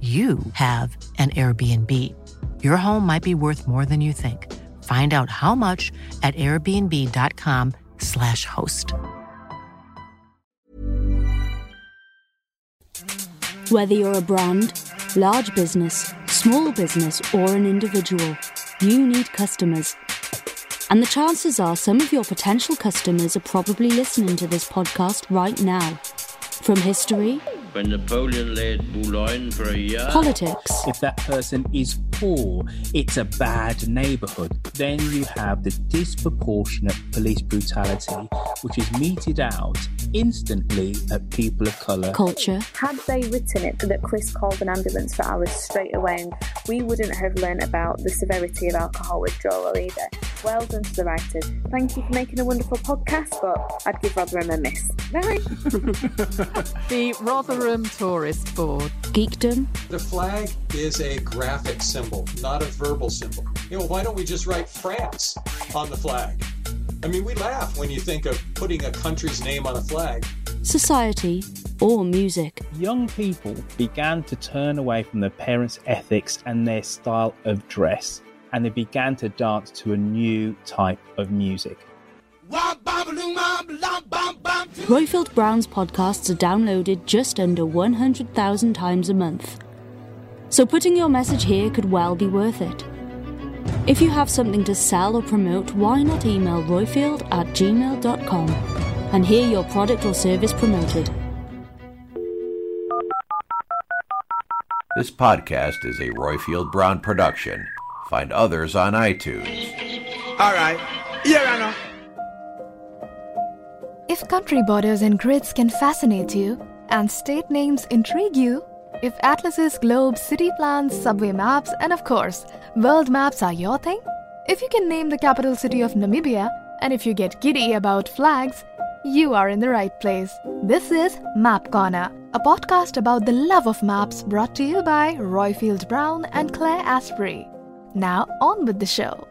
you have an Airbnb. Your home might be worth more than you think. Find out how much at airbnb.com/slash host. Whether you're a brand, large business, small business, or an individual, you need customers. And the chances are some of your potential customers are probably listening to this podcast right now. From history when Napoleon laid Boulogne for a year. Politics. If that person is poor, it's a bad neighborhood. Then you have the disproportionate police brutality, which is meted out instantly at people of colour. Culture. Had they written it that Chris called an ambulance for hours straight away, and we wouldn't have learned about the severity of alcohol withdrawal either. Well done to the writers. Thank you for making a wonderful podcast, but I'd give Rotherham a miss. Very. the Rotherham Tourist Board. Geekdom. The flag is a graphic symbol, not a verbal symbol. You know, why don't we just write France on the flag? I mean, we laugh when you think of putting a country's name on a flag. Society or music. Young people began to turn away from their parents' ethics and their style of dress, and they began to dance to a new type of music. Roifield Brown's podcasts are downloaded just under 100,000 times a month. So putting your message here could well be worth it. If you have something to sell or promote, why not email roifield at gmail.com and hear your product or service promoted? This podcast is a Roifield Brown production. Find others on iTunes. All right. Yeah, I know. If country borders and grids can fascinate you, and state names intrigue you, if atlases, globes, city plans, subway maps, and of course, world maps are your thing, if you can name the capital city of Namibia, and if you get giddy about flags, you are in the right place. This is Map Corner, a podcast about the love of maps brought to you by Roifield Brown and Claire Asprey. Now, on with the show.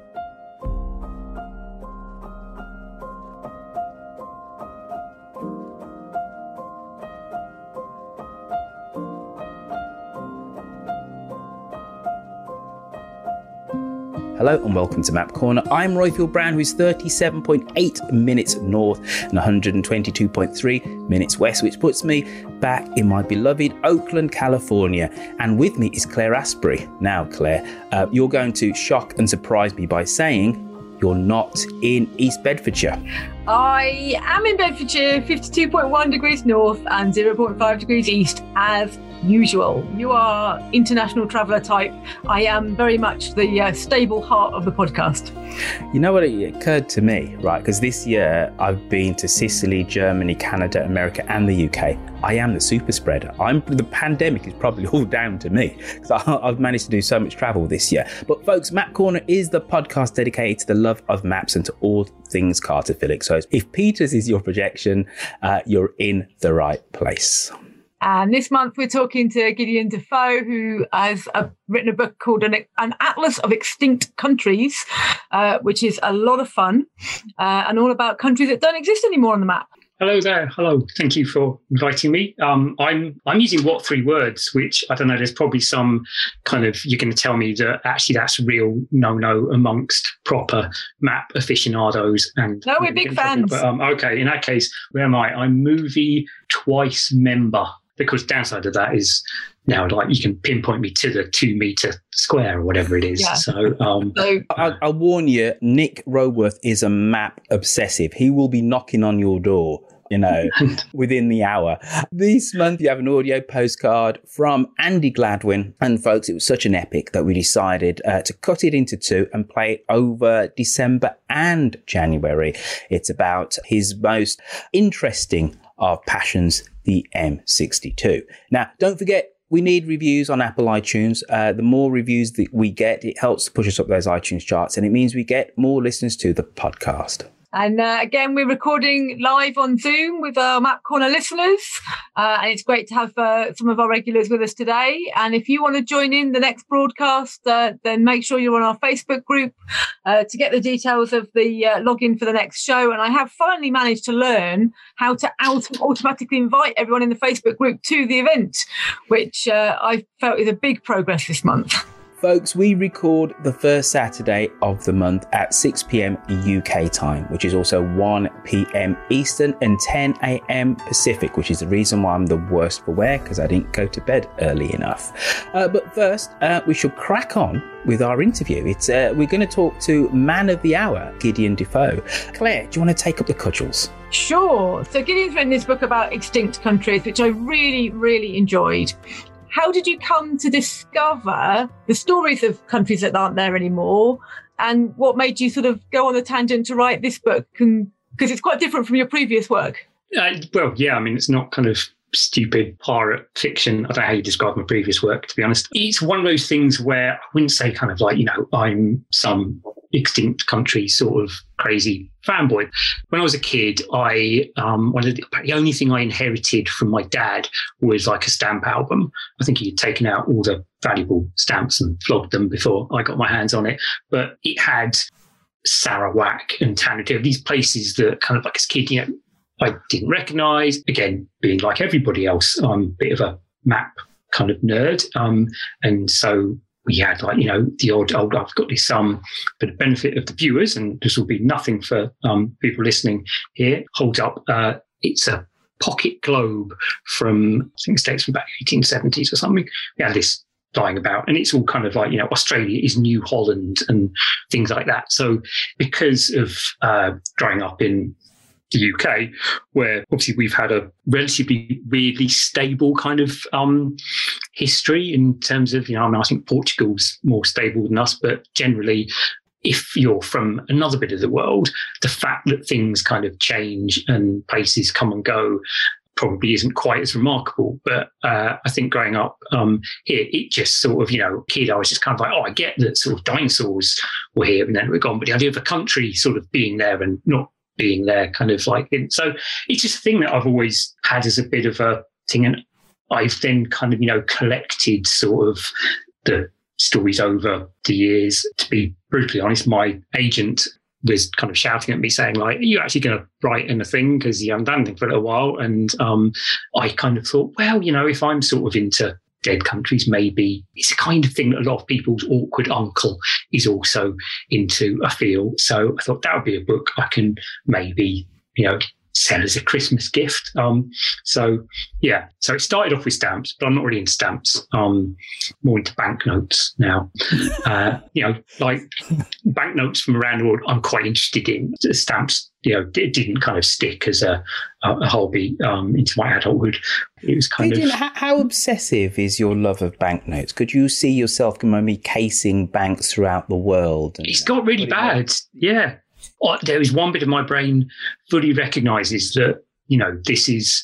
Hello and welcome to Map Corner. I'm Roifield Brown, who's 37.8 minutes north and 122.3 minutes west, which puts me back in my beloved Oakland, California. And with me is Claire Asprey. Now, Claire, uh, you're going to shock and surprise me by saying you're not in East Bedfordshire. I am in Bedfordshire, 52.1 degrees north and 0.5 degrees east, as usual. You are international traveller type. I am very much the uh, stable heart of the podcast. You know what? It occurred to me, right? Because this year I've been to Sicily, Germany, Canada, America, and the UK. I am the super spreader. I'm the pandemic is probably all down to me because I've managed to do so much travel this year. But folks, Map Corner is the podcast dedicated to the love of maps and to all things cartophilic. So if Peters is your projection, uh, you're in the right place. And this month we're talking to Gideon Defoe, who has uh, written a book called An, An Atlas of Extinct Countries, uh, which is a lot of fun uh, and all about countries that don't exist anymore on the map. Hello there. Hello. Thank you for inviting me. Um, I'm I'm using what three words, which I don't know. There's probably some kind of you're going to tell me that actually that's real no no amongst proper map aficionados and no, we're big fans. But, um, okay, in that case, where am I? I'm movie twice member The course downside of that is now like you can pinpoint me to the two meter square or whatever it is. Yeah. So, um, I, I'll warn you, Nick Roworth is a map obsessive. He will be knocking on your door. You know, within the hour. This month, you have an audio postcard from Andy Gladwin. And folks, it was such an epic that we decided uh, to cut it into two and play it over December and January. It's about his most interesting of passions, the M62. Now, don't forget, we need reviews on Apple iTunes. Uh, the more reviews that we get, it helps push us up those iTunes charts, and it means we get more listeners to the podcast. And uh, again, we're recording live on Zoom with our Map Corner listeners. Uh, and it's great to have uh, some of our regulars with us today. And if you want to join in the next broadcast, uh, then make sure you're on our Facebook group uh, to get the details of the uh, login for the next show. And I have finally managed to learn how to auto- automatically invite everyone in the Facebook group to the event, which I felt is a big progress this month. Folks, we record the first Saturday of the month at 6 pm UK time, which is also 1 pm Eastern and 10 am Pacific, which is the reason why I'm the worst for wear because I didn't go to bed early enough. Uh, but first, uh, we shall crack on with our interview. It's uh, we're going to talk to man of the hour, Gideon Defoe. Claire, do you want to take up the cudgels? Sure. So Gideon's written this book about extinct countries, which I really, really enjoyed how did you come to discover the stories of countries that aren't there anymore? And what made you sort of go on the tangent to write this book? Because it's quite different from your previous work. Uh, well, yeah, I mean, it's not kind of stupid pirate fiction. I don't know how you describe my previous work, to be honest. It's one of those things where I wouldn't say kind of like, you know, I'm some extinct country sort of crazy fanboy. When I was a kid, I um, one of the, the, only thing I inherited from my dad was like a stamp album. I think he had taken out all the valuable stamps and flogged them before I got my hands on it. But it had Sarawak and Tanatu, these places that kind of like as a kid, you know, I didn't recognize. Again, being like everybody else, I'm a bit of a map kind of nerd. Um, and so we had like, you know, the odd old, I've got this, um, for the benefit of the viewers, and this will be nothing for um, people listening here, hold up, uh, it's a pocket globe from, I think it dates from about 1870s or something. We had this dying about. And it's all kind of like, you know, Australia is New Holland and things like that. So because of uh, growing up in the UK, where obviously we've had a relatively weirdly stable kind of um, history in terms of, you know, I, mean, I think Portugal's more stable than us, but generally, if you're from another bit of the world, the fact that things kind of change and places come and go probably isn't quite as remarkable. But uh, I think growing up um, here, it just sort of, you know, kid, I was just kind of like, oh, I get that sort of dinosaurs were here and then we're gone. But the idea of a country sort of being there and not being there kind of like In, so it's just a thing that I've always had as a bit of a thing. And I've then kind of you know collected sort of the stories over the years. To be brutally honest my agent was kind of shouting at me saying like are you actually going to write anything because you haven't done anything for a little while. And um, I kind of thought well you know if I'm sort of into dead countries maybe it's a kind of thing that a lot of people's awkward uncle is also into I feel so I thought that would be a book I can maybe you know sell as a Christmas gift. Um, so yeah, so it started off with stamps, but I'm not really into stamps. Um, more into banknotes now. uh, you know, like banknotes from around the world. I'm quite interested in stamps. You know, it didn't kind of stick as a, a hobby um, into my adulthood. It was kind Gideon, of how, how obsessive is your love of banknotes? Could you see yourself maybe casing banks throughout the world? It's got really bad. Yeah, oh, there is one bit of my brain fully recognizes that you know this is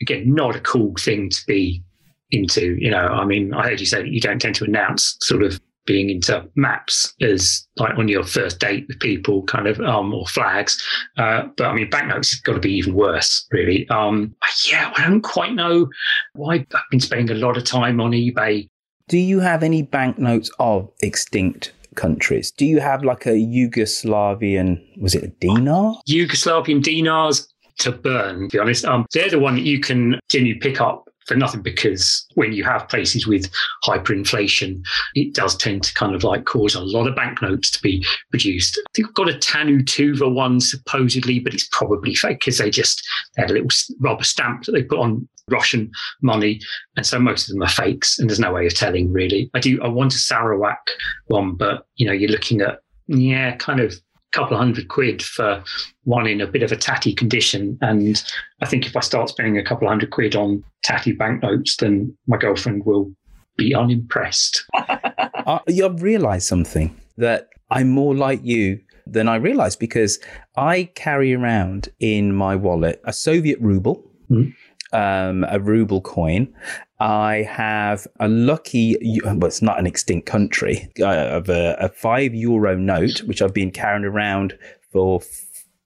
again not a cool thing to be into you know i mean i heard you say that you don't tend to announce sort of being into maps as like on your first date with people kind of um or flags uh, but i mean banknotes has got to be even worse really um yeah i don't quite know why i've been spending a lot of time on ebay do you have any banknotes of extinct countries. Do you have like a Yugoslavian, was it a dinar? Yugoslavian dinars to burn, to be honest. Um, they're the one that you can generally pick up for nothing because when you have places with hyperinflation, it does tend to kind of like cause a lot of banknotes to be produced. I think I've got a Tannu Tuva one supposedly, but it's probably fake because they just they had a little rubber stamp that they put on Russian money, and so most of them are fakes, and there's no way of telling really. I do I want a Sarawak one, but you know you're looking at yeah, kind of couple of hundred quid for one in a bit of a tatty condition. And I think if I start spending a couple of hundred quid on tatty banknotes, then my girlfriend will be unimpressed. uh, I've realised something that I'm more like you than I realised because I carry around in my wallet a Soviet ruble. Mm um, a ruble coin. I have a lucky, well, it's not an extinct country, uh, of a, a five euro note, which I've been carrying around for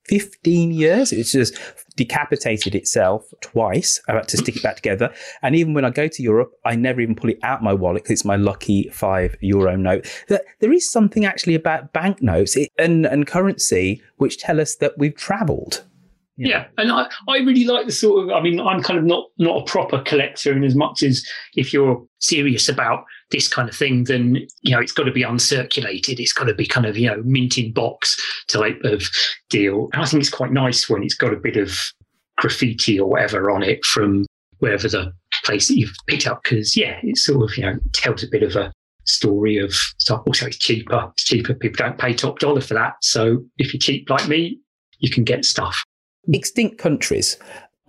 15 years. It's just decapitated itself twice. I had to stick it back together. And even when I go to Europe, I never even pull it out my wallet because it's my lucky five euro note. There is something actually about banknotes and, and currency which tell us that we've traveled. Yeah. yeah. and I, I really like the sort of. I mean, I'm kind of not not a proper collector, in as much as if you're serious about this kind of thing, then you know it's got to be uncirculated. It's got to be kind of you know mint in box type of deal. And I think it's quite nice when it's got a bit of graffiti or whatever on it from wherever the place that you've picked up, because yeah, it sort of you know tells a bit of a story of stuff. Also, it's cheaper. It's cheaper. People don't pay top dollar for that. So if you're cheap like me, you can get stuff. Extinct countries.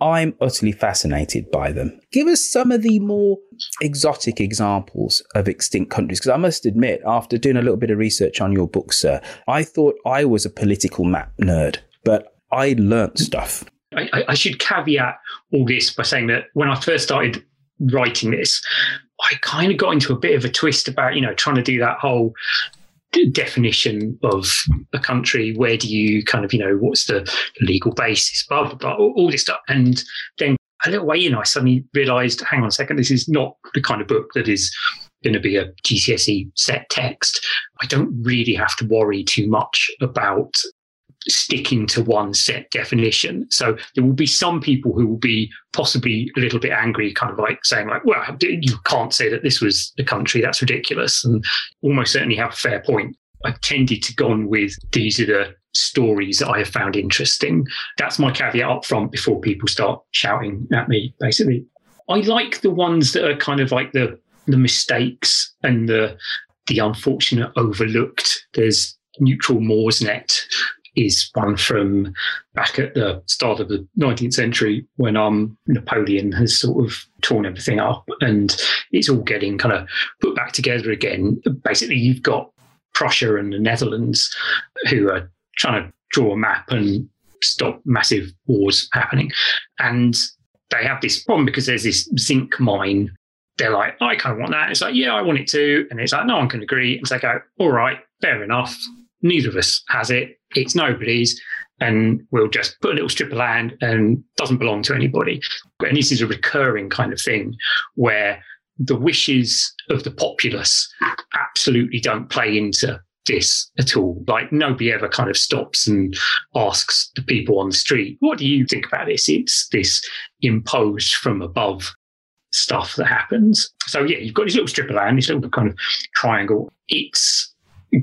I'm utterly fascinated by them. Give us some of the more exotic examples of extinct countries. Because I must admit, after doing a little bit of research on your book, sir, I thought I was a political map nerd, but I learnt stuff. I, I should caveat all this by saying that when I first started writing this, I kind of got into a bit of a twist about, you know, trying to do that whole definition of a country. Where do you kind of, you know, what's the legal basis, blah, blah, blah, all this stuff. And then a little way in, I suddenly realized, hang on a second, this is not the kind of book that is going to be a GCSE set text. I don't really have to worry too much about sticking to one set definition. So there will be some people who will be possibly a little bit angry, kind of like saying like, well, you can't say that this was a country. That's ridiculous. And almost certainly have a fair point. I've tended to go on with these are the stories that I have found interesting. That's my caveat up front before people start shouting at me, basically. I like the ones that are kind of like the the mistakes and the the unfortunate overlooked. There's neutral Moresnet is one from back at the start of the 19th century when um, Napoleon has sort of torn everything up and it's all getting kind of put back together again. Basically, you've got Prussia and the Netherlands who are trying to draw a map and stop massive wars happening. And they have this problem because there's this zinc mine. They're like, I kind of want that. It's like, yeah, I want it too. And it's like, no one can agree. And so they go, all right, fair enough. Neither of us has it it's nobody's and we'll just put a little strip of land and doesn't belong to anybody. And this is a recurring kind of thing where the wishes of the populace absolutely don't play into this at all. Like nobody ever kind of stops and asks the people on the street, what do you think about this? It's this imposed from above stuff that happens. So yeah, you've got this little strip of land, this little kind of triangle. It's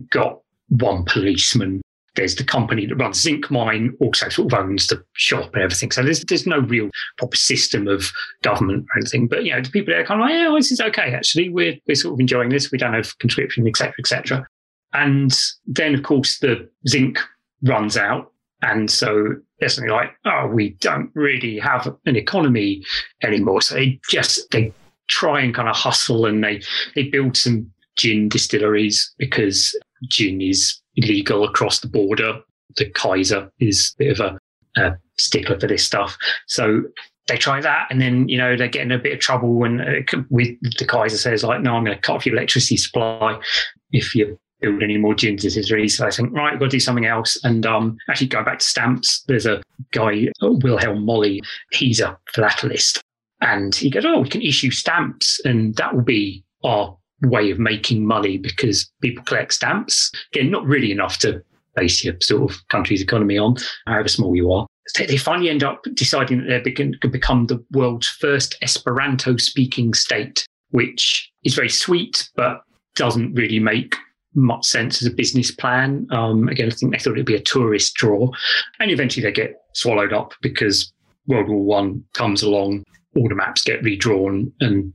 got one policeman there's the company that runs Zinc Mine, also sort of owns the shop and everything. So there's there's no real proper system of government or anything. But you know, the people there are kind of like, yeah, well, this is okay. Actually, we're we're sort of enjoying this. We don't have conscription, etc., etc. And then, of course, the zinc runs out, and so they're suddenly like, oh, we don't really have an economy anymore. So they just they try and kind of hustle, and they they build some gin distilleries because gin is illegal across the border. The Kaiser is a bit of a, a stickler for this stuff. So they try that, and then you know they're getting a bit of trouble when uh, with the Kaiser says like, "No, I'm going to cut off your electricity supply if you build any more gin distilleries." So I think, right, we've got to do something else. And um, actually, going back to stamps, there's a guy Wilhelm Molly. He's a philatelist, and he goes, "Oh, we can issue stamps, and that will be our way of making money because people collect stamps. Again, not really enough to base your sort of country's economy on, however small you are. they, finally end up deciding that they can become the world's first Esperanto speaking state, which is very sweet, but doesn't really make much sense as a business plan. Um, again, I think they thought it'd be a tourist draw, and eventually they get swallowed up because World War One comes along, all the maps get redrawn, and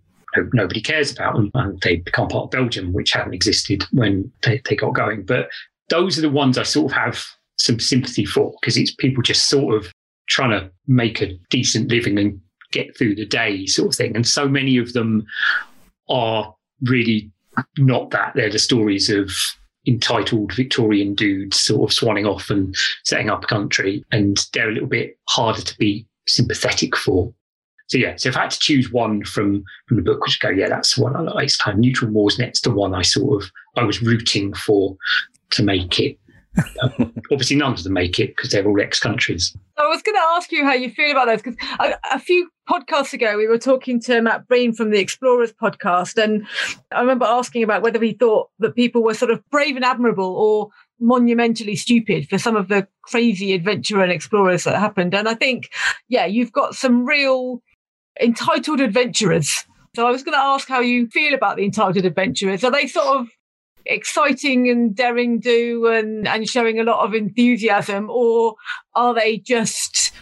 nobody cares about them, and they become part of Belgium, which hadn't existed when they, they got going. But those are the ones I sort of have some sympathy for because it's people just sort of trying to make a decent living and get through the day, sort of thing. And so many of them are really not that. They're the stories of entitled Victorian dudes sort of swanning off and setting up a country, and they're a little bit harder to be sympathetic for. So yeah, so if I had to choose one from from the book, which go, yeah, that's the one I like. It's kind of neutral Moresnet to one I sort of I was rooting for to make it. Um, obviously, none of them make it because they're all ex countries. I was going to ask you how you feel about those because a, a, few podcasts ago we were talking to Matt Breen from the Explorers podcast, and I remember asking about whether he thought that people were sort of brave and admirable or monumentally stupid for some of the crazy adventure and explorers that happened. And I think, yeah, you've got some real entitled adventurers. So I was going to ask how you feel about the entitled adventurers. Are they sort of exciting and daring do and, and showing a lot of enthusiasm, or are they just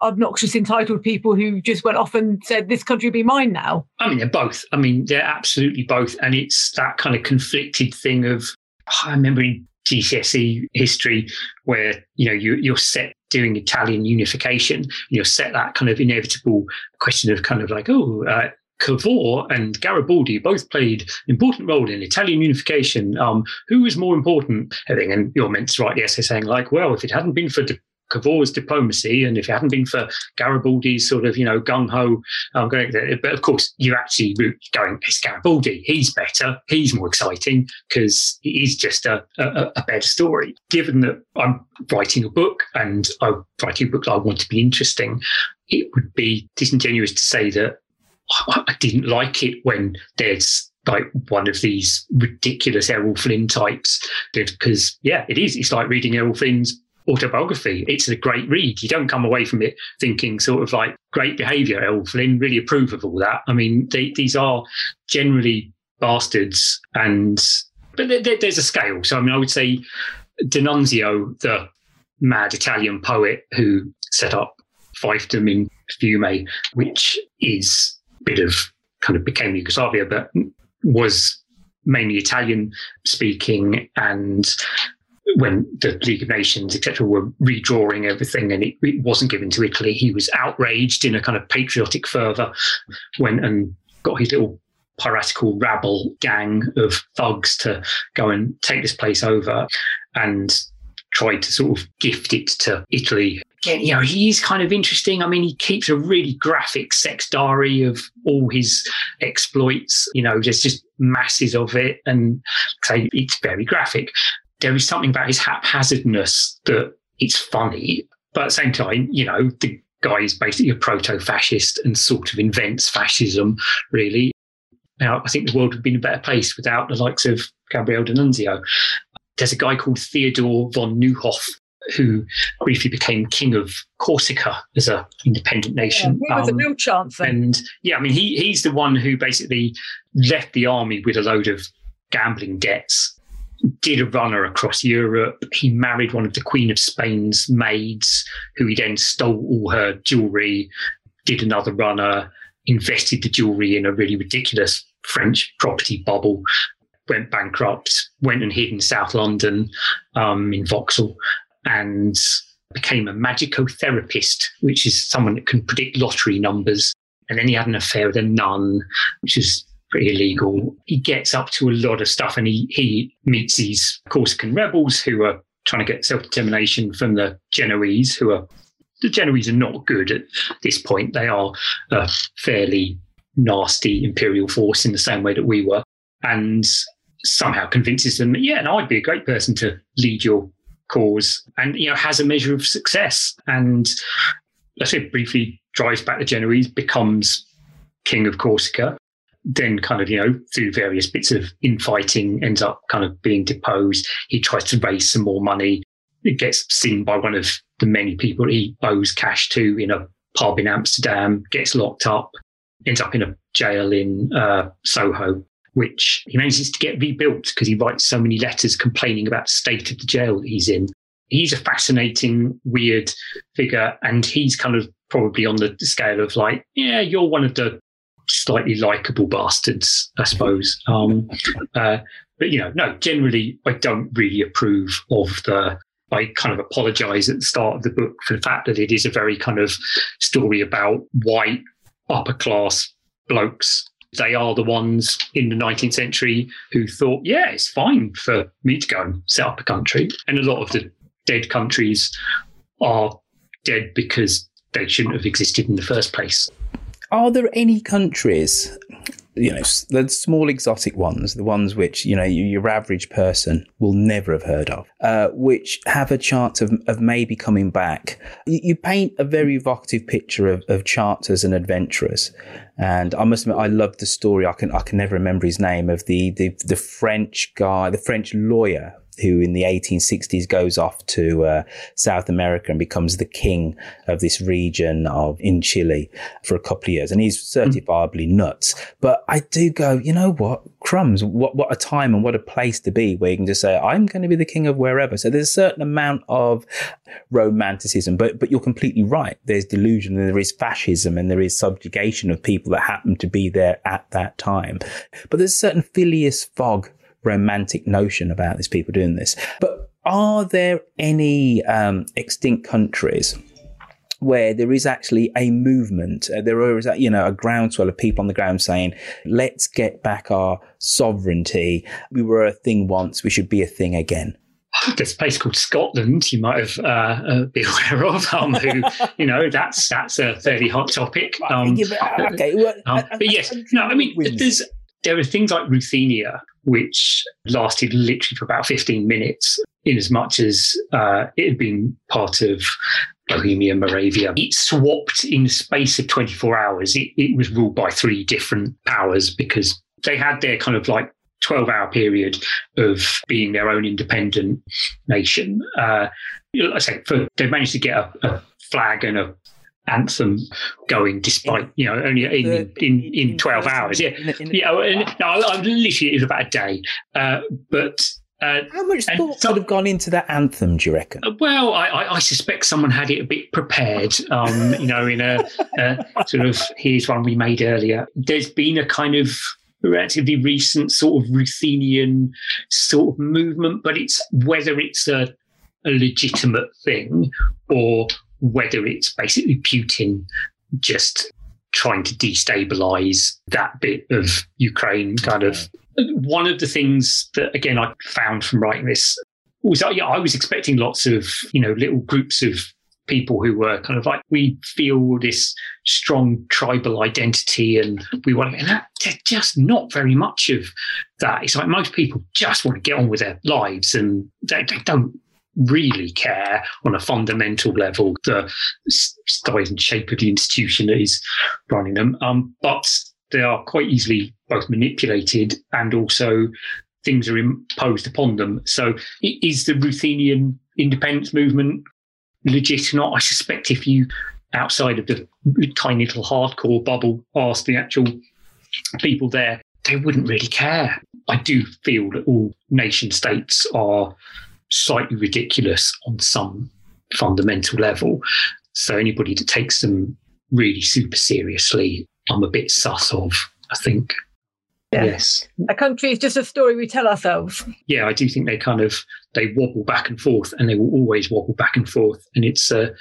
obnoxious entitled people who just went off and said this country be mine now? I mean, they're both. I mean, they're absolutely both, and it's that kind of conflicted thing of. I remember in GCSE history where you know you, you're set doing Italian unification. You're set that kind of inevitable question of kind of like, oh, uh, Cavour and Garibaldi both played an important role in Italian unification. Um, who was more important? Everything, and you're meant to write the essay saying like, well, if it hadn't been for Cavour's diplomacy, and if it hadn't been for Garibaldi's sort of, you know, gung ho, um, going but of course, you're actually going, it's Garibaldi. He's better. He's more exciting because he's just a, a, a, better story. Given that I'm writing a book and I'm writing a book that I want to be interesting, it would be disingenuous to say that I didn't like it when there's like one of these ridiculous Errol Flynn types because yeah, it is. It's like reading Errol Flynn's autobiography. It's a great read. You don't come away from it thinking sort of like great behaviour, Errol Flynn, really approve of all that. I mean, they, these are generally bastards and but there, there's a scale. So I mean, I would say D'Annunzio, the mad Italian poet who set up fiefdom in Fiume, which is a bit of kind of became Yugoslavia, but was mainly Italian speaking and when the League of Nations, etc., were redrawing everything and it, it, wasn't given to Italy, he was outraged in a kind of patriotic fervour, went and got his little piratical rabble gang of thugs to go and take this place over and tried to sort of gift it to Italy. Again, you know, he's kind of interesting. I mean, he keeps a really graphic sex diary of all his exploits. You know, there's just masses of it, and say it's very graphic there is something about his haphazardness that it's funny, but at the same time, you know, the guy is basically a proto-fascist and sort of invents fascism, really. Now, I think the world would have been a better place without the likes of Gabriele D'Annunzio. There's a guy called Theodore von Neuhoff who briefly became king of Corsica as an independent nation. Yeah, he was um, a real chance. And yeah, I mean, he he's the one who basically left the army with a load of gambling debts did a runner across Europe. He married one of the Queen of Spain's maids, who he then stole all her jewelry, did another runner, invested the jewelry in a really ridiculous French property bubble, went bankrupt, went and hid in South London um, in Vauxhall, and became a magicotherapist, which is someone that can predict lottery numbers. And then he had an affair with a nun, which is pretty illegal. He gets up to a lot of stuff and he, he meets these Corsican rebels who are trying to get self determination from the Genoese, who are the Genoese are not good at this point. They are a fairly nasty imperial force in the same way that we were, and somehow convinces them, yeah, no, I'd be a great person to lead your cause, and you know has a measure of success. And let's say briefly drives back the Genoese, becomes king of Corsica, then kind of, you know, through various bits of infighting, ends up kind of being deposed. He tries to raise some more money. it gets seen by one of the many people he owes cash to in a pub in Amsterdam, gets locked up, ends up in a jail in uh, Soho, which he manages to get rebuilt because he writes so many letters complaining about the state of the jail that he's in. He's a fascinating, weird figure, and he's kind of probably on the scale of like, yeah, you're one of the slightly likable bastards, I suppose. Um, uh, but you know, no, generally, I don't really approve of the. I kind of apologize at the start of the book for the fact that it is a very kind of story about white upper class blokes. They are the ones in the 19th century who thought, yeah, it's fine for me to go and set up a country. And a lot of the dead countries are dead because they shouldn't have existed in the first place. Are there any countries, you know, the small exotic ones, the ones which, you know, your average person will never have heard of, uh, which have a chance of, of maybe coming back? You, paint a very evocative picture of, of charters and adventurers. And I must admit, I love the story. I can, I can never remember his name of the, the, the French guy, the French lawyer who in the 1860s goes off to uh, South America and becomes the king of this region of in Chile for a couple of years. And he's certifiably mm. nuts. But I do go, you know what? Crumbs, what, what a time and what a place to be where you can just say, I'm going to be the king of wherever. So there's a certain amount of romanticism, but, but you're completely right. There's delusion and there is fascism and there is subjugation of people that happen to be there at that time. But there's a certain Phileas Fogg romantic notion about these people doing this. But are there any um, extinct countries where there is actually a movement. Uh, there is, you know, a groundswell of people on the ground saying, let's get back our sovereignty. We were a thing once. We should be a thing again. There's a place called Scotland you might have uh, uh, be aware of. Um, who, you know, that's that's a fairly hot topic. Um, yeah, but, okay, well, um, but yes, no, I mean, there's there are things like Ruthenia, which lasted literally for about 15 minutes, in as much as uh, it had been part of Bohemia, Moravia. It swapped in the space of 24 hours. It, it was ruled by three different powers because they had their kind of like 12 hour period of being their own independent nation. Uh, I say, for, they managed to get a, a flag and a anthem going despite you know only in in, in 12 hours yeah yeah no I, literally it was about a day uh, but uh, How much thought so, would have gone into that anthem, do you reckon? Uh, well, I, I, suspect someone had it a bit prepared, um, you know, in a, a, sort of here's one we made earlier. There's been a kind of relatively recent sort of Ruthenian sort of movement, but it's whether it's a, a legitimate thing or whether it's basically Putin just trying to destabilize that bit of Ukraine kind of one of the things that again I found from writing this was that yeah, I was expecting lots of, you know, little groups of people who were kind of like we feel this strong tribal identity and we want to and that, just not very much of that. It's like most people just want to get on with their lives and they, they don't really care on a fundamental level the size and shape of the institution that is running them. Um, but they are quite easily both manipulated and also things are imposed upon them. So is the Ruthenian independence movement legit or not? I suspect if you, outside of the tiny little hardcore bubble, ask the actual people there, they wouldn't really care. I do feel that all nation states are slightly ridiculous on some fundamental level. So anybody that takes them really super seriously, I'm a bit sus of, I think. Yeah. Yes. A country is just a story we tell ourselves. Yeah, I do think they kind of they wobble back and forth and they will always wobble back and forth. And it's a,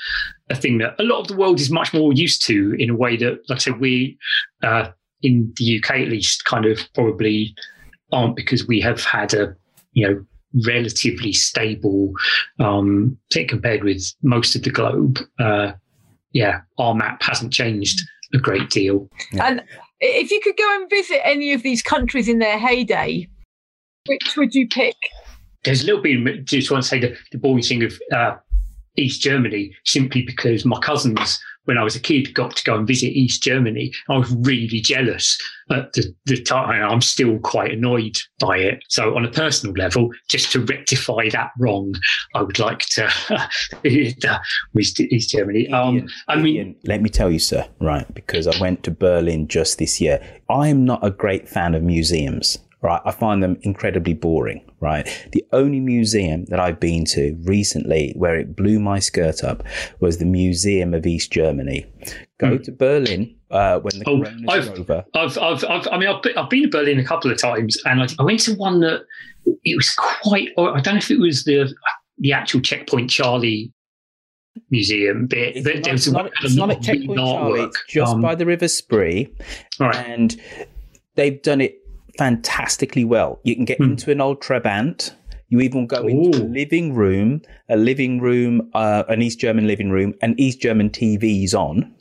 a thing that a lot of the world is much more used to in a way that, like I said, we uh, in the UK at least kind of probably aren't because we have had a you know relatively stable, um, compared with most of the globe. Uh, yeah, our map hasn't changed a great deal. And if you could go and visit any of these countries in their heyday, which would you pick? There's a little bit, just want to say the, the boring thing of uh, East Germany, simply because my cousins when I was a kid, got to go and visit East Germany. I was really jealous at the, the time. I'm still quite annoyed by it. So, on a personal level, just to rectify that wrong, I would like to visit East Germany. Um, I mean, let me tell you, sir, right? Because I went to Berlin just this year. I am not a great fan of museums right? I find them incredibly boring, right? The only museum that I've been to recently where it blew my skirt up was the Museum of East Germany. Go mm. to Berlin uh, when the oh, I've, over. I've, I've, I've, I mean, I've been, I've been to Berlin a couple of times, and I, I went to one that it was quite. I don't know if it was the the actual Checkpoint Charlie museum bit. It's not, it's not, it's not a checkpoint Charlie. It's just um, by the River Spree, right. and they've done it fantastically well. You can get mm. into an old Trabant. You even go Ooh. into a living room, a living room, uh, an East German living room, and East German TVs on.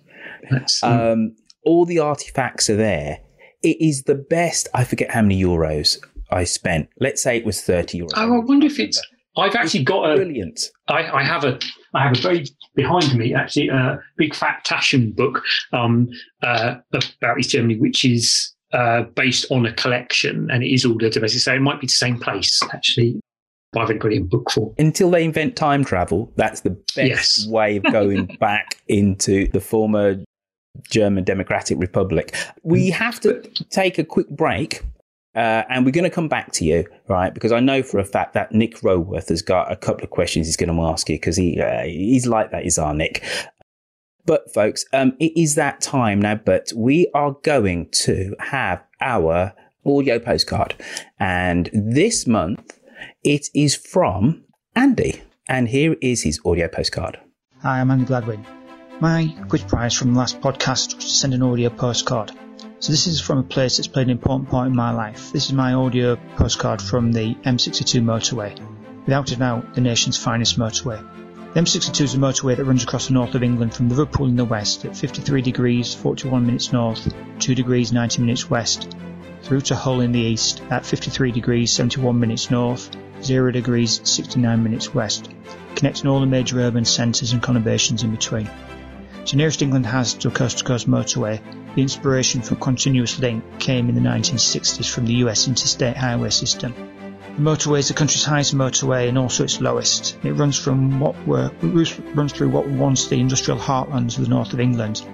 Um, all the artifacts are there. It is the best. I forget how many euros I spent. Let's say it was thirty euros. Oh, I wonder if it's. I've actually it's got a brilliant. I, I have a I have a very behind me actually a big fat Taschen book um, uh, about East Germany, which is uh, based on a collection, and it is all databases. So it might be the same place actually. I've got it in book form. Until they invent time travel, that's the best yes. way of going back into the former German Democratic Republic. We mm. have to take a quick break. Uh, and we're going to come back to you, right? Because I know for a fact that Nick Roworth has got a couple of questions he's going to ask you because he uh, he's like that. Is our Nick? But folks, um, it is that time now, but we are going to have our audio postcard. And this month it is from Andy. And here is his audio postcard. Hi, I'm Andy Gladwin. My quiz prize from the last podcast was to send an audio postcard. So this is from a place that's played an important part in my life. This is my audio postcard from the M62 motorway. Without a doubt, the nation's finest motorway. The M62 is a motorway that runs across the north of England from Liverpool in the west at 53 degrees 41 minutes north, 2 degrees 90 minutes west, through to Hull in the east at 53 degrees 71 minutes north, 0 degrees 69 minutes west, connecting all the major urban centres and conurbations in between. So nearest England has to a coast-to-coast motorway, the inspiration for continuous link came in the 1960s from the US interstate highway system. The motorway is the country's highest motorway and also its lowest. It runs from what were runs through what were once the industrial heartlands of the north of England.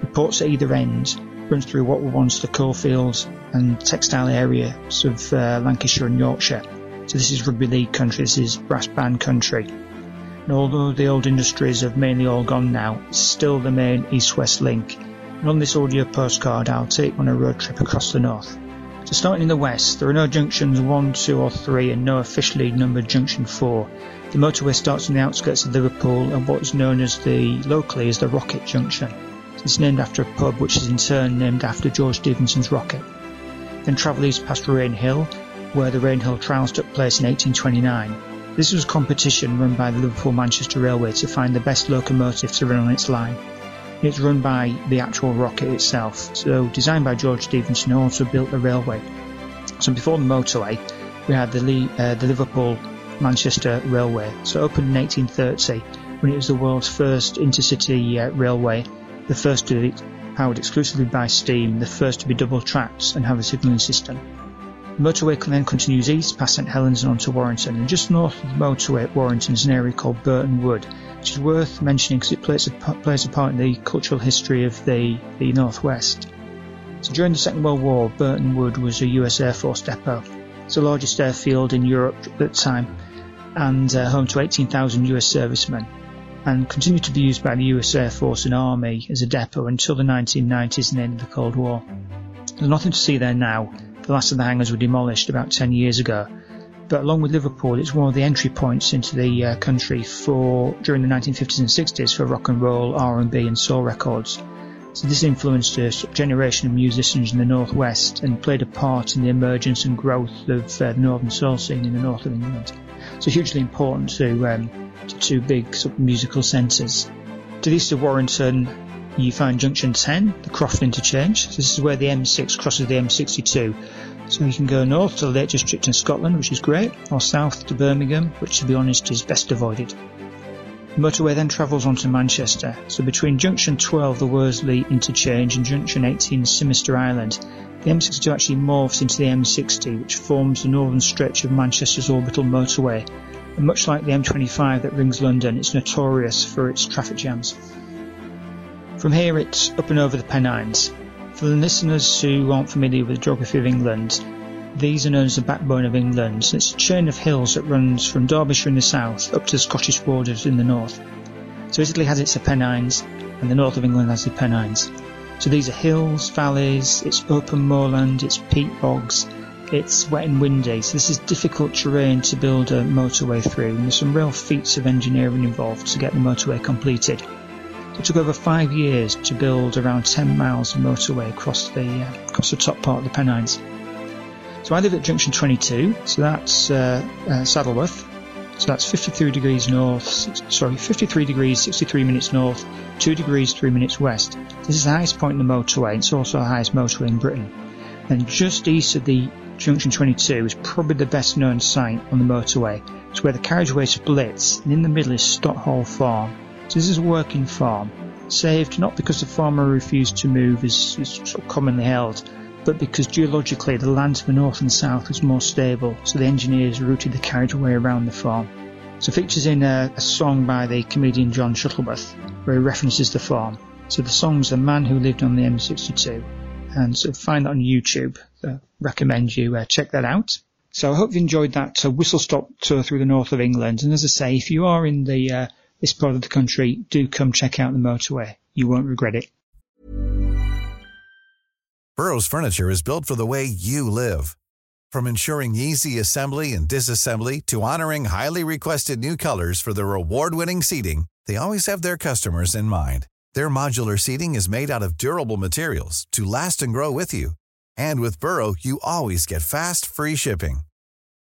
The ports at either end runs through what were once the coalfields and textile areas of uh, Lancashire and Yorkshire. So this is rugby league country. This is brass band country. And although the old industries have mainly all gone now, it's still the main east-west link. And on this audio postcard, I'll take on a road trip across the north. So starting in the west, there are no junctions 1, 2 or 3 and no officially numbered junction 4. The motorway starts on the outskirts of Liverpool and what is known as the locally as the Rocket Junction. It's named after a pub which is in turn named after George Stephenson's rocket. Then travel east past Rainhill, where the Rainhill trials took place in 1829. This was a competition run by the Liverpool Manchester Railway to find the best locomotive to run on its line. It's run by the actual rocket itself. So designed by George Stephenson, who also built the railway. So before the motorway, we had the, uh, the Liverpool Manchester Railway. So opened in 1830 when it was the world's first intercity uh, railway, the first to be powered exclusively by steam, the first to be double tracked and have a signalling system. The motorway then continues east past St Helens and on to Warrington, and just north of the motorway at Warrington is an area called Burtonwood, which is worth mentioning because it plays a, plays a part in the cultural history of the, the Northwest. So during the Second World War, Burtonwood was a US Air Force depot. It's the largest airfield in Europe at the time and uh, home to 18,000 US servicemen and continued to be used by the US Air Force and Army as a depot until the 1990s and the end of the Cold War. There's nothing to see there now. The last of the hangars were demolished about 10 years ago but along with Liverpool, it's one of the entry points into the uh, country for during the 1950s and 60s for rock and roll, R&B, and soul records. So this influenced a generation of musicians in the northwest and played a part in the emergence and growth of uh, the northern soul scene in the north of England. So hugely important to, um, to two big sort of musical centres. To the east of Warrington, you find Junction 10, the Croft Interchange. So this is where the M6 crosses the M62 so you can go north to the Lake District in Scotland, which is great, or south to Birmingham, which to be honest is best avoided. The motorway then travels on to Manchester, so between junction 12, the Worsley interchange, and junction 18, Simister Island, the M62 actually morphs into the M60, which forms the northern stretch of Manchester's orbital motorway. And much like the M25 that rings London, it's notorious for its traffic jams. From here, it's up and over the Pennines. For the listeners who aren't familiar with the geography of England, these are known as the backbone of England. It's a chain of hills that runs from Derbyshire in the south up to the Scottish borders in the north. So Italy has its Apennines, and the north of England has the Pennines. So these are hills, valleys, it's open moorland, it's peat bogs, it's wet and windy, so this is difficult terrain to build a motorway through, and there's some real feats of engineering involved to get the motorway completed. It took over five years to build around 10 miles of motorway across the uh, across the top part of the Pennines. So I live at junction 22, so that's uh, uh, Saddleworth, so that's 53 degrees north, sorry, 53 degrees, 63 minutes north, 2 degrees, 3 minutes west. This is the highest point in the motorway, it's also the highest motorway in Britain. And just east of the junction 22 is probably the best known site on the motorway. It's where the carriageway splits, and in the middle is Stott Hall Farm. So this is a working farm, saved not because the farmer refused to move as is sort of commonly held, but because geologically the land to the north and south was more stable, so the engineers routed the carriageway around the farm. So features in a, a song by the comedian John Shuttleworth, where he references the farm. So the song's The Man Who Lived on the M62, and so find that on YouTube. So recommend you uh, check that out. So I hope you enjoyed that uh, whistle stop tour through the north of England. And as I say, if you are in the uh, this part of the country, do come check out the motorway. You won't regret it. Burrow's furniture is built for the way you live. From ensuring easy assembly and disassembly to honoring highly requested new colors for their award-winning seating, they always have their customers in mind. Their modular seating is made out of durable materials to last and grow with you. And with Burrow, you always get fast, free shipping.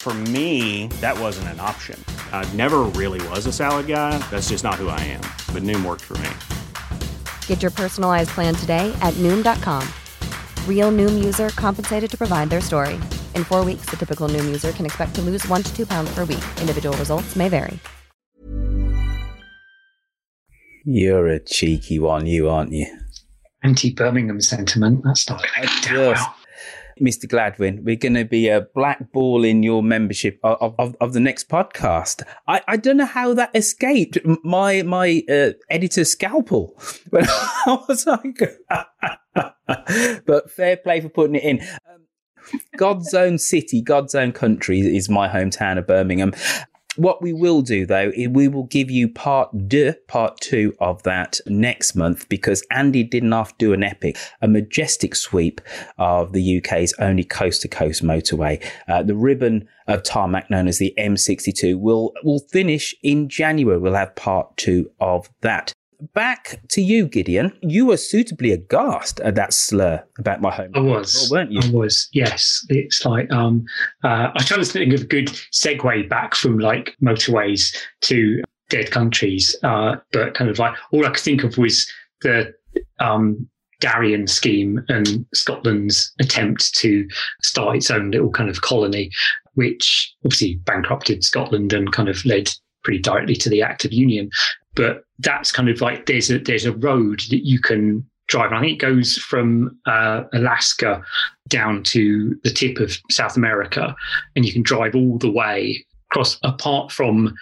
For me, that wasn't an option. I never really was a salad guy. That's just not who I am. But Noom worked for me. Get your personalized plan today at Noom.com. Real Noom user compensated to provide their story. In four weeks, the typical Noom user can expect to lose one to two pounds per week. Individual results may vary. You're a cheeky one, you aren't you? Anti Birmingham sentiment. That's not going to go down well. Mr. Gladwin, we're going to be a blackballing your membership of, of, of, the next podcast. I, I don't know how that escaped my my uh, editor's scalpel when I was like, but fair play for putting it in. Um, God's own city, God's own country is my hometown of Birmingham. What we will do though, is we will give you part deux, part two of that next month because Andy didn't have to do an epic, a majestic sweep of the UK's only coast to coast motorway. Uh, the ribbon of tarmac known as the M62 will, will finish in January. We'll have part two of that back to you, Gideon. You were suitably aghast at that slur about my home. I was, weren't you? I was. Yes, it's like um, uh, I was trying to think of a good segue back from like motorways to dead countries, uh, but kind of like all I could think of was the um, Darien scheme and Scotland's attempt to start its own little kind of colony, which obviously bankrupted Scotland and kind of led pretty directly to the Act of Union. But that's kind of like there's a there's a road that you can drive. And I think it goes from uh, Alaska down to the tip of South America, and you can drive all the way across. Apart from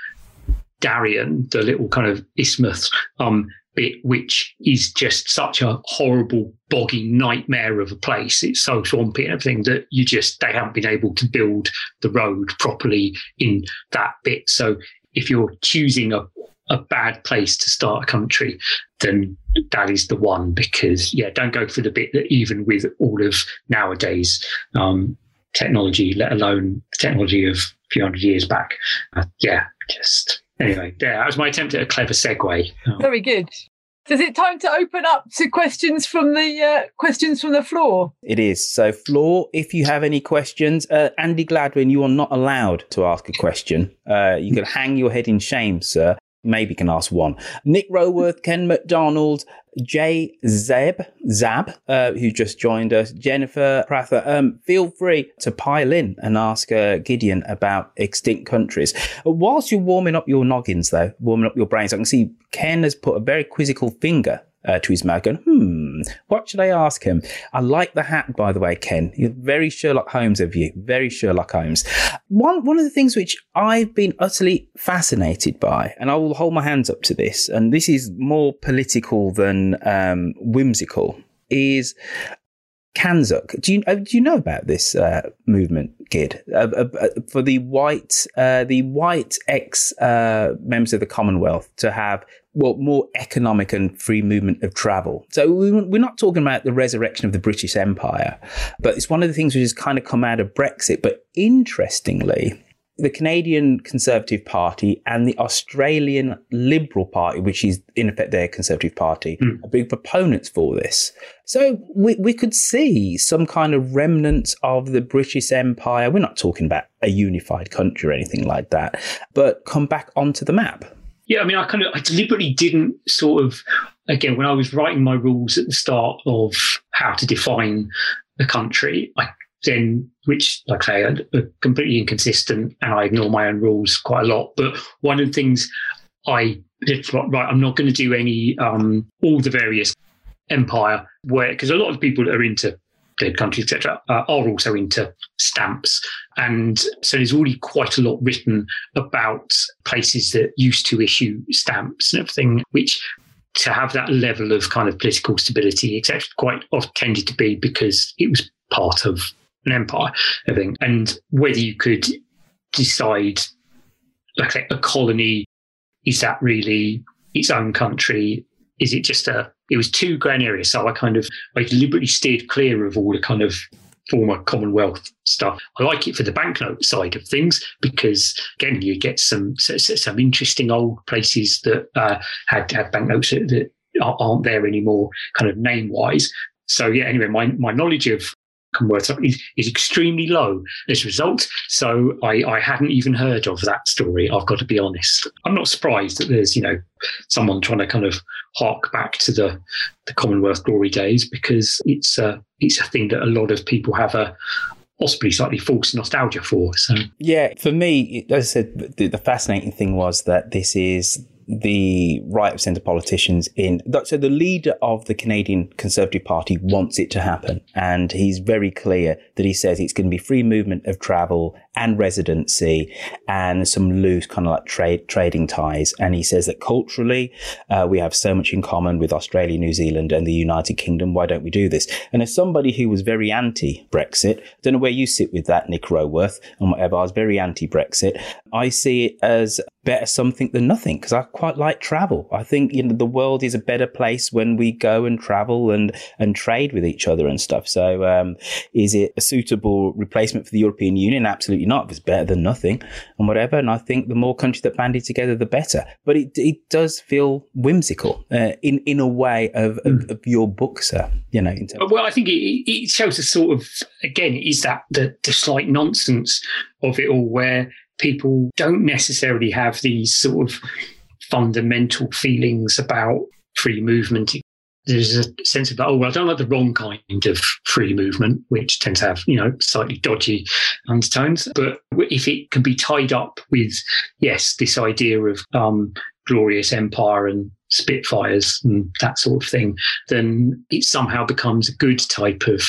Darien, the little kind of isthmus, um, bit which is just such a horrible boggy nightmare of a place it's so swampy and everything that you just they haven't been able to build the road properly in that bit so if you're choosing a a bad place to start a country, then that is the one because yeah, don't go for the bit that even with all of nowadays um, technology, let alone the technology of a few hundred years back, uh, yeah, just anyway, yeah, that was my attempt at a clever segue. Um, Very good. So is it time to open up to questions from the uh, questions from the floor? It is. So, floor, if you have any questions, uh, Andy Gladwin, you are not allowed to ask a question. Uh, you can hang your head in shame, sir maybe can ask one. Nick Roworth, Ken McDonald, Jay Zeb, Zab, uh, who just joined us, Jennifer Prather. Um, feel free to pile in and ask uh, Gideon about extinct countries. Whilst you're warming up your noggins, though, warming up your brains, I can see Ken has put a very quizzical finger uh, to his mouth, going, hmm, what should I ask him? I like the hat, by the way, Ken. You're very Sherlock Holmes of you, very Sherlock Holmes. One, one of the things which I've been utterly fascinated by, and I will hold my hands up to this, and this is more political than um, whimsical, is CANZUK. Do you uh, do you know about this uh, movement, Gid? Uh, uh, uh for the white uh, the white ex members of the Commonwealth to have well more economic and free movement of travel. So we're not talking about the resurrection of the British Empire, but it's one of the things which has kind of come out of Brexit. But interestingly, the Canadian Conservative Party and the Australian Liberal Party, which is in effect their Conservative Party, mm. are big proponents for this. So we, we could see some kind of remnants of the British Empire. We're not talking about a unified country or anything like that, but come back onto the map. Yeah, I mean, I kind of, I deliberately didn't sort of, again, when I was writing my rules at the start of how to define the country, I then which, like I say, are completely inconsistent, and I ignore my own rules quite a lot. But one of the things I did right, I'm not going to do any um, all the various empire where because a lot of people that are into dead countries, etc., uh, are also into stamps. And so there's already quite a lot written about places that used to issue stamps and everything, which to have that level of kind of political stability, etc., quite often tended to be because it was part of an empire, everything, and whether you could decide, like a colony, is that really its own country? Is it just a? It was too grand so I kind of I deliberately steered clear of all the kind of former Commonwealth stuff. I like it for the banknote side of things because again, you get some some interesting old places that uh, had had banknotes that aren't there anymore, kind of name wise. So yeah, anyway, my my knowledge of Commonwealth is, is extremely low as a result. So I, I hadn't even heard of that story. I've got to be honest. I'm not surprised that there's you know someone trying to kind of hark back to the the Commonwealth glory days because it's a it's a thing that a lot of people have a possibly slightly false nostalgia for. So yeah, for me, as I said, the, the fascinating thing was that this is the right of centre politicians in. So the leader of the Canadian Conservative Party wants it to happen. And he's very clear that he says it's going to be free movement of travel and residency and some loose kind of like trade, trading ties. And he says that culturally, uh, we have so much in common with Australia, New Zealand and the United Kingdom. Why don't we do this? And as somebody who was very anti Brexit, I don't know where you sit with that, Nick Roworth and whatever. I was very anti Brexit. I see it as better something than nothing because I quite like travel. I think you know the world is a better place when we go and travel and and trade with each other and stuff. So, um, is it a suitable replacement for the European Union? Absolutely not. It's better than nothing and whatever. And I think the more countries that band it together, the better. But it it does feel whimsical uh, in in a way of, of, hmm. of, your book, sir. You know. well, I think it, it shows a sort of again is that the the slight nonsense of it all where people don't necessarily have these sort of fundamental feelings about free movement. There's a sense of, oh, well, I don't like the wrong kind of free movement, which tends to have, you know, slightly dodgy undertones. But if it can be tied up with, yes, this idea of um, glorious empire and Spitfires and that sort of thing, then it somehow becomes a good type of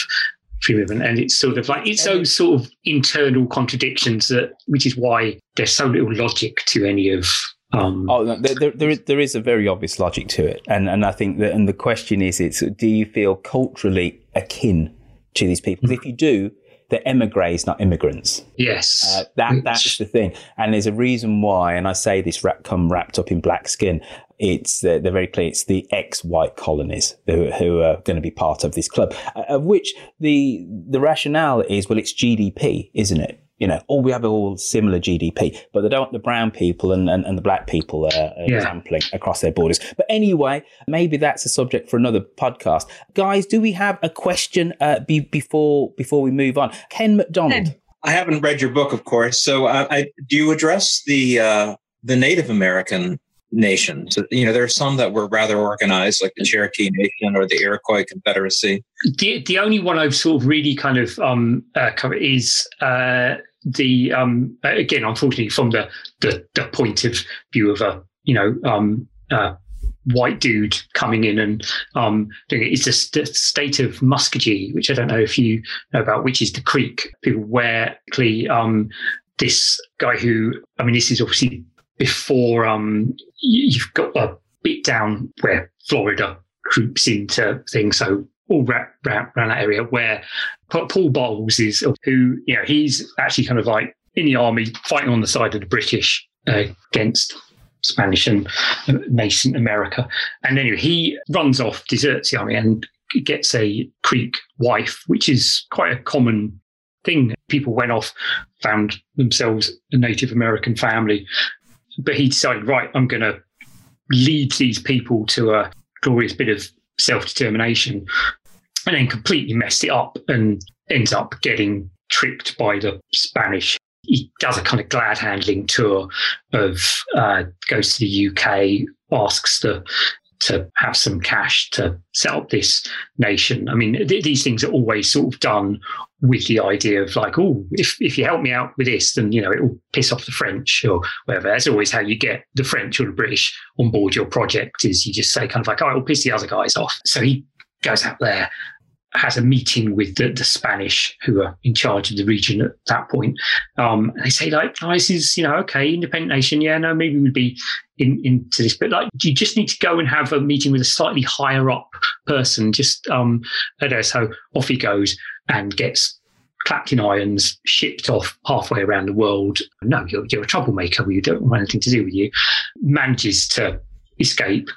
free movement. And it's sort of like it's those sort of internal contradictions that which is why there's so little logic to any of Um, oh, there, there, there, is, there is a very obvious logic to it, and and I think that, and the question is, it's do you feel culturally akin to these people? If you do, they're emigres, not immigrants. Yes, uh, that that's the thing, and there's a reason why. And I say this wrap, come wrapped up in black skin. It's uh, they're very clear. It's the ex-white colonies who, who are going to be part of this club, uh, of which the the rationale is well, it's GDP, isn't it? You know, all we have all similar GDP, but they don't want the brown people and, and, and the black people uh, uh yeah. sampling across their borders. But anyway, maybe that's a subject for another podcast. Guys, do we have a question uh, be, before before we move on? Ken McDonald. I haven't read your book, of course. So, uh, I, do you address the uh, the Native American nations. You know, there are some that were rather organized, like the Cherokee Nation or the Iroquois Confederacy. The the only one I've sort of really kind of um, uh, covered is uh, the um, again, unfortunately, from the, the, the point of view of a you know um, uh, white dude coming in and um, doing it. It's the st- state of Muskogee, which I don't know if you know about, which is the creek. People where um, this guy who I mean, this is obviously before um, you've got a bit down where Florida creeps into things. So all around, around that area where Paul Bowles is, who, you know, he's actually kind of like in the army fighting on the side of the British uh, against Spanish and nascent America. And anyway, he runs off, deserts the army, and gets a Creek wife, which is quite a common thing. People went off, found themselves a Native American family, but he decided, right, I'm going to lead these people to a glorious bit of self determination, and then completely messed it up and ends up getting tricked by the Spanish. He does a kind of glad handling tour of uh, goes to the UK, asks the to have some cash to set up this nation. I mean, th- these things are always sort of done with the idea of like, oh, if, if you help me out with this, then, you know, it will piss off the French or whatever. That's always how you get the French or the British on board your project is you just say kind of like, oh, it'll piss the other guys off. So he goes out there has a meeting with the, the, Spanish who are in charge of the region at that point. Um, they say like, oh, this is, you know, okay, independent nation. Yeah, no, maybe we'd be in, into this, but like, you just need to go and have a meeting with a slightly higher up person. Just, um, know, so off he goes and gets clapped in irons, shipped off halfway around the world. No, you're, you're a troublemaker. We don't want anything to do with you. Manages to escape,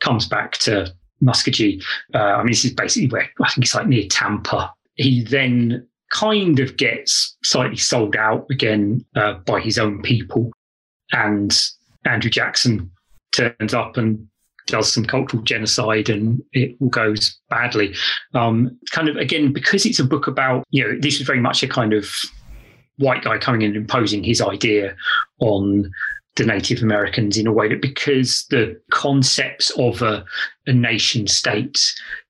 comes back to Muskogee. Uh, I mean, this is basically where I think it's like near Tampa. He then kind of gets slightly sold out again uh, by his own people. And Andrew Jackson turns up and does some cultural genocide and it all goes badly. Um, kind of, again, because it's a book about, you know, this is very much a kind of white guy coming in and imposing his idea on the Native Americans in a way that because the concepts of a, a nation state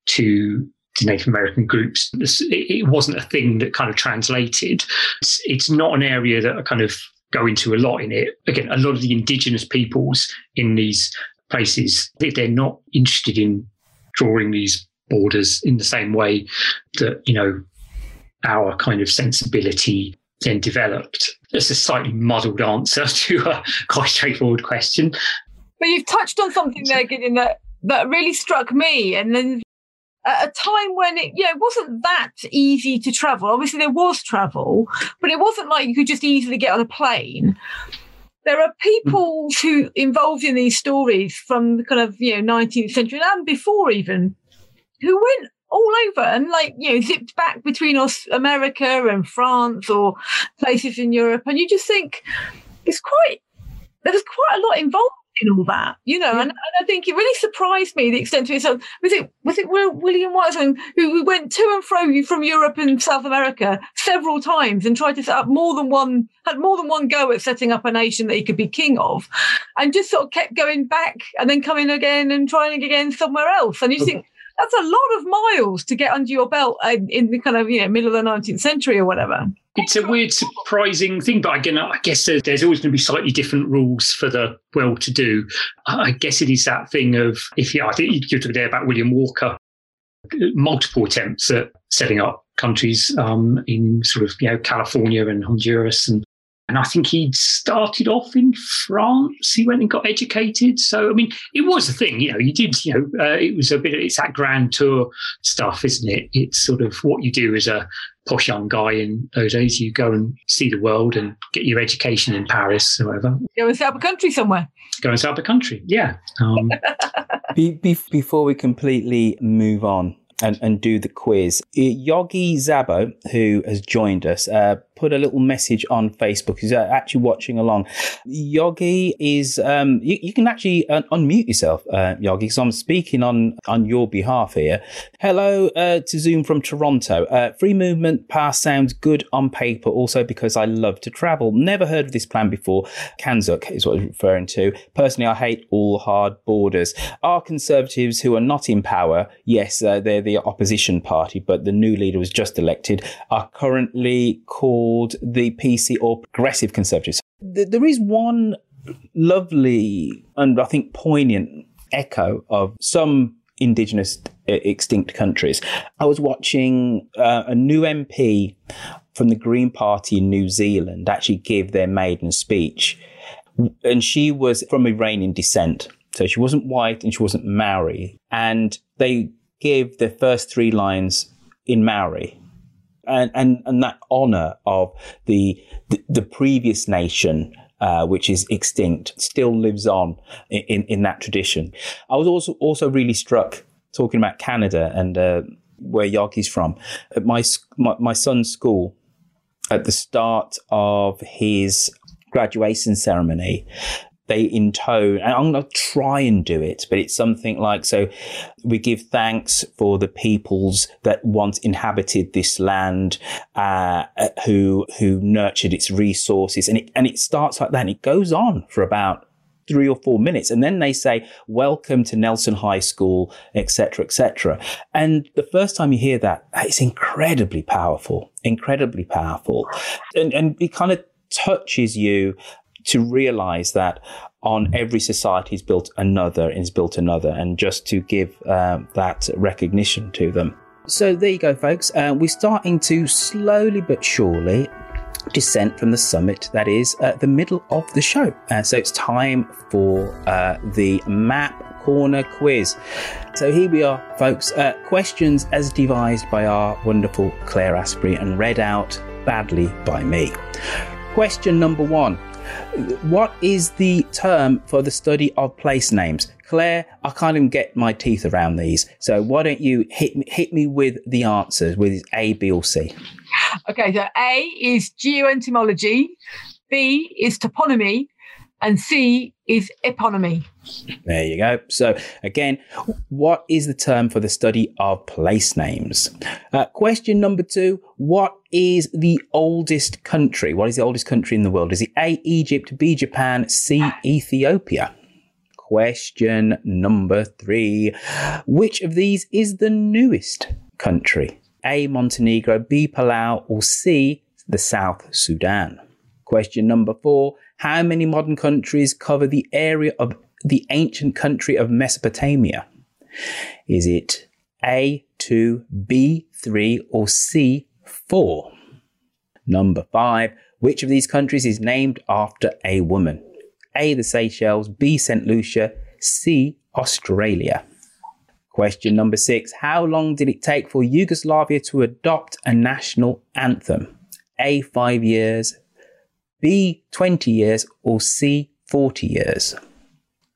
to the Native American groups, it wasn't a thing that kind of translated. It's, it's not an area that I kind of go into a lot in it. Again, a lot of the indigenous peoples in these places, they're not interested in drawing these borders in the same way that, you know, our kind of sensibility then developed. It's a slightly muddled answer to a quite straightforward question. But you've touched on something there, Gideon, that, that really struck me. And then at a time when it, you know, wasn't that easy to travel. Obviously, there was travel, but it wasn't like you could just easily get on a plane. There are people who involved in these stories from the kind of you know 19th century and before even who went all over and like you know zipped back between us america and france or places in europe. And you just think it's quite there's quite a lot involved in all that you know? And, and, i think it really surprised me the extent to it. So was it was it william Wiseman who went to and fro from europe and south america several times and tried to set up more than one had more than one go at setting up a nation that he could be king of and just sort of kept going back and then coming again and trying again somewhere else. And you think that's a lot of miles to get under your belt in the kind of you know middle of the 19th century or whatever. It's a weird surprising thing but again i guess there's always going to be slightly different rules for the well to do. I guess it is that thing of if you i think you're talking there about william walker multiple attempts at setting up countries um, in sort of you know california and honduras and and I think he'd started off in France. He went and got educated. So I mean, it was a thing. You know, you did. You know, uh, it was a bit. It's that grand tour stuff, isn't it? It's sort of what you do as a posh young guy in those days. You go and see the world and get your education in Paris or whatever. Go and set up a country somewhere. Go and set up a country. Yeah. Um, be, be, before we completely move on, and, and do the quiz. Yogi Zabo, who has joined us, uh, put a little message on Facebook. He's actually watching along. Yogi is, um, you, you, can actually uh, unmute yourself, uh, Yogi, because I'm speaking on, on your behalf here. Hello uh, to Zoom from Toronto. Uh, free movement pass sounds good on paper, also because I love to travel. Never heard of this plan before. CANZUK is what I'm referring to. Personally, I hate all hard borders. Are conservatives who are not in power, yes, uh, they're the opposition party, but the new leader was just elected, are currently called called the PC or Progressive Conservatives. There is one lovely and I think poignant echo of some indigenous extinct countries. I was watching uh, a new MP from the Green Party in New Zealand actually give their maiden speech. And she was from Iranian descent. So she wasn't white and she wasn't Maori. And they gave their first three lines in Maori and and, and that honor of the, the, the previous nation uh, which is extinct, still lives on in, in that tradition. I was also also really struck talking about Canada and uh, where Yogi's from. At my, my my son's school, at the start of his graduation ceremony, they intone, and I'm going to try and do it, but it's something like so we give thanks for the peoples that once inhabited this land, uh, who who nurtured its resources, and it and it starts like that, and it goes on for about three or four minutes and then they say welcome to nelson high school etc etc and the first time you hear that it's incredibly powerful incredibly powerful. And, and it kind of touches you to realize that on every society is built another is built another and just to give uh, that recognition to them. So there you go folks. Uh, we're starting to slowly but surely descent from the summit that is uh, the middle of the show. Uh, so it's time for uh, the map corner quiz. So here we are folks. Uh, questions as devised by our wonderful claire asprey and read out badly by me. Question number one what is the term for the study of place names? Claire, I can't even get my teeth around these. So why don't you hit me, hit me with the answers with A, B, or C? Okay, so A is geoentomology, B is toponymy, and C is eponymy. There you go. So, again, what is the term for the study of place names? Uh, question number two What is the oldest country? What is the oldest country in the world? Is it A, Egypt, B, Japan, C, Ethiopia? Question number three Which of these is the newest country? A, Montenegro, B, Palau, or C, the South Sudan? Question number four how many modern countries cover the area of the ancient country of Mesopotamia? Is it A2, B3, or C4? Number five, which of these countries is named after a woman? A, the Seychelles, B, St. Lucia, C, Australia. Question number six, how long did it take for Yugoslavia to adopt a national anthem? A, five years, B, 20 years, or C, 40 years.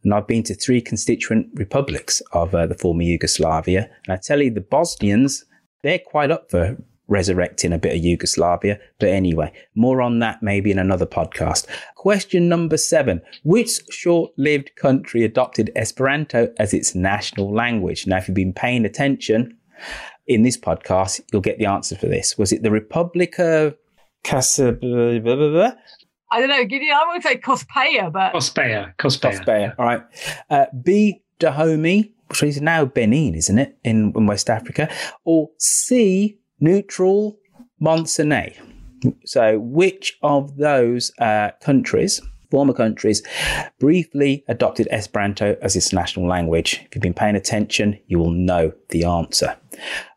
And I've been to three constituent republics of uh, the former Yugoslavia. And I tell you, the Bosnians, they're quite up for resurrecting a bit of Yugoslavia. But anyway, more on that maybe in another podcast. Question number seven Which short lived country adopted Esperanto as its national language? Now, if you've been paying attention in this podcast, you'll get the answer for this. Was it the Republic of. I don't know. Gideon, I would say Cospaia, but Cospaia, Cospaia. Cospaia. All right. Uh, B. Dahomey, which is now Benin, isn't it, in, in West Africa, or C. Neutral Montenegro. So, which of those uh, countries former countries briefly adopted Esperanto as its national language? If you've been paying attention, you will know the answer.